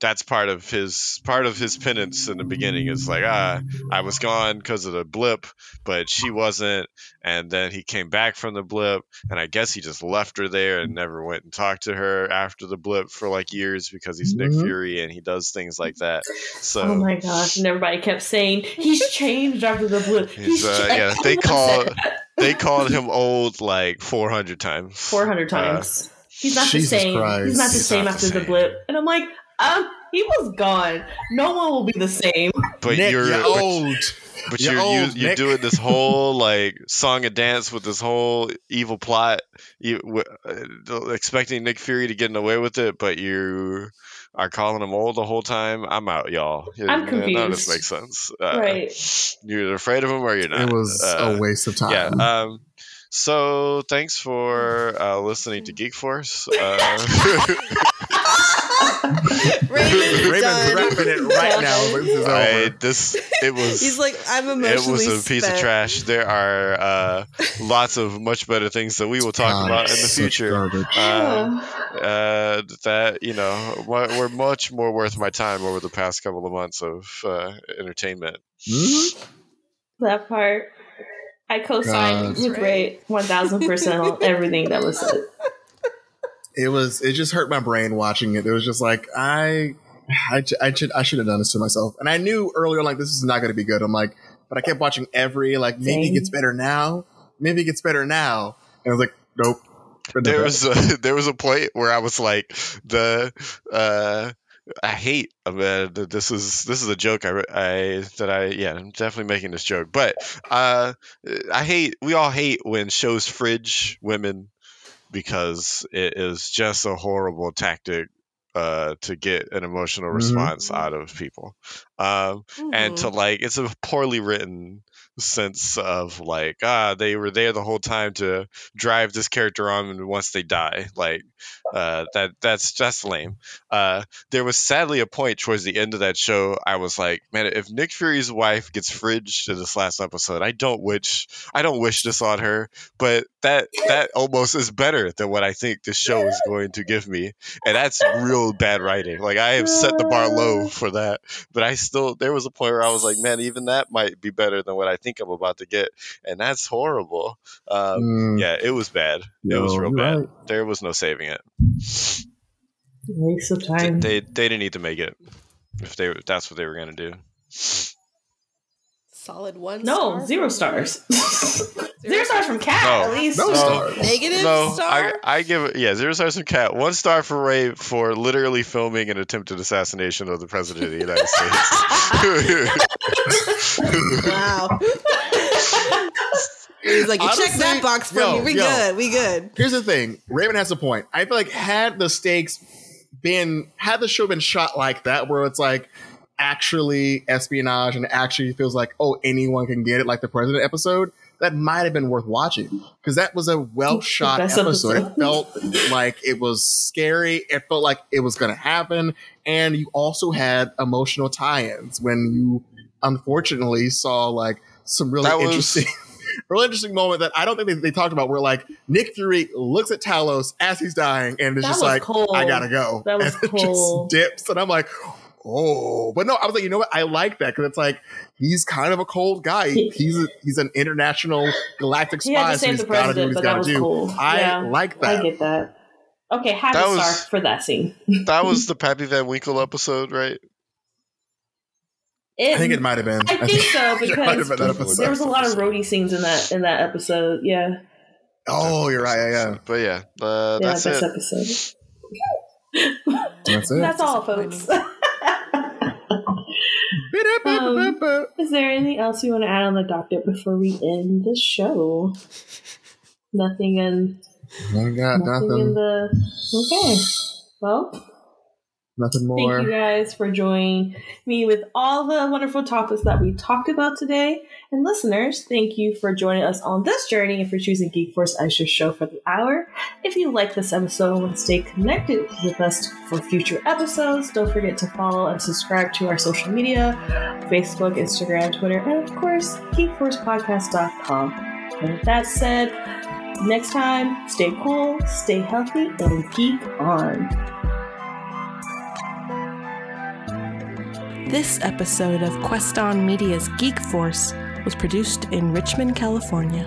that's part of his part of his penance in the beginning is like ah I was gone because of the blip but she wasn't and then he came back from the blip and I guess he just left her there and never went and talked to her after the blip for like years because he's Nick Mhm. Fury and he does things like that so Oh my gosh! And everybody kept saying he's changed after the blip He's, uh, yeah, they [LAUGHS] call- they called him old like 400 times four hundred times. he's not Jesus the same. He's not the same after the the blip. And I'm like, um, he was gone. No one will be the same. but Nick, you're you're but- old. But You're you're old, you're doing this [LAUGHS] whole like song and dance with this whole evil plot, you w- uh, expecting Nick Fury to get away with it, but you are calling him old the whole time. I'm out, y'all. I'm confused. None of this makes sense. Uh, right. You're afraid of him or you're not. It was Uh, a waste of time. yeah. Um. So thanks for uh, listening to Geek Force. Uh, [LAUGHS] [LAUGHS] [LAUGHS] Raymond's Raymond's done. wrapping it right now. This is I, this it [LAUGHS] was. He's like, I'm emotionally. it was a piece of trash. There are uh, lots of much better things that we will talk God, about in the future. garbage. Uh, uh, that you know were much more worth my time over the past couple of months of uh, entertainment. Mhm. that part. I co-signed God. with Ray one thousand percent on everything that was said. It was. It just hurt my brain watching it. It was just like I, I, j- I should, I should have done this to myself. And I knew earlier, like this is not going to be good. I'm like, but I kept watching every like maybe it gets better now, maybe it gets better now, and I was like, nope. There was a, [LAUGHS] there was a point where I was like the uh, I hate I mean, this is this is a joke I, re- I that I yeah I'm definitely making this joke but uh, I hate we all hate when shows fridge women because it is just a horrible tactic uh, to get an emotional Mhm. response out of people um, and to Mhm. like it's a poorly written sense of like ah they were there the whole time to drive this character on and once they die like uh that that's just lame. Uh there was sadly a point towards the end of that show i was like man if nick fury's wife gets fridged in this last episode i don't wish i don't wish this on her but that that almost is better than what i think this show is going to give me and that's real bad writing. Like i have set the bar low [LAUGHS] for that but I still there was a point where I was like, man, even that might be better than what I think I'm about to get, and that's horrible. Um, Mm, yeah, it was bad. it was real bad. right. There was no saving it. Waste of They, time. they they didn't need to make it if they that's what they were gonna do. Solid one. No, star zero stars. [LAUGHS] zero stars from Cat, No. at least. No No. stars. Negative No, star. I, I give it yeah zero stars from Cat. One star for Ray for literally filming an attempted assassination of the president of the United States. [LAUGHS] wow. [LAUGHS] He's like, you check that box for yo, me. We yo. good. We good. Here's the thing. Raven has a point. I feel like had the stakes been had the show been shot like that, where it's like actually espionage and actually feels like oh anyone can get it, like the president episode, that might have been worth watching because that was a well shot episode. episode. It felt like it was scary. It felt like it was going to happen, and you also had emotional tie-ins when you unfortunately saw like some really That was- interesting. [LAUGHS] Really interesting moment that I don't think they, they talked about where like Nick Fury looks at Talos as he's dying and is That just like, cold. I gotta go. That was [LAUGHS] and it cold. just dips. And I'm like, oh. But no, I was like, you know what? I like that because it's like he's kind of a cold guy. He's a, he's an international galactic spy, to so save he's the gotta do what he's but that gotta was do. cool. I yeah, like that. I get that. Okay, half That a star for that scene. that was [LAUGHS] the Pappy Van Winkle episode, right? It, I think it might have been. I think so [LAUGHS] it might have because been that episode. there was a lot of Rhodey scenes in that in that episode. Yeah, Oh, you're right. Yeah, yeah. But yeah, uh, yeah, that's best it. episode. That's [LAUGHS] it. That's all, folks. Ba-da-ba-ba-ba. Is there anything else you want to add on the docket before we end the show? Nothing in I got nothing in the okay. Well, Nothing Thank you guys for joining me with all the wonderful topics that we talked about today. And listeners, thank you for joining us on this journey and for choosing Geek Force as your show for the hour. If you like this episode and want to stay connected with us for future episodes, don't forget to follow and subscribe to our social media Facebook, Instagram, Twitter, and of course, geekforcepodcast.com. And with that said, next time, stay cool, stay healthy, and geek on. This episode of Queston Media's Geek Force was produced in Richmond, California.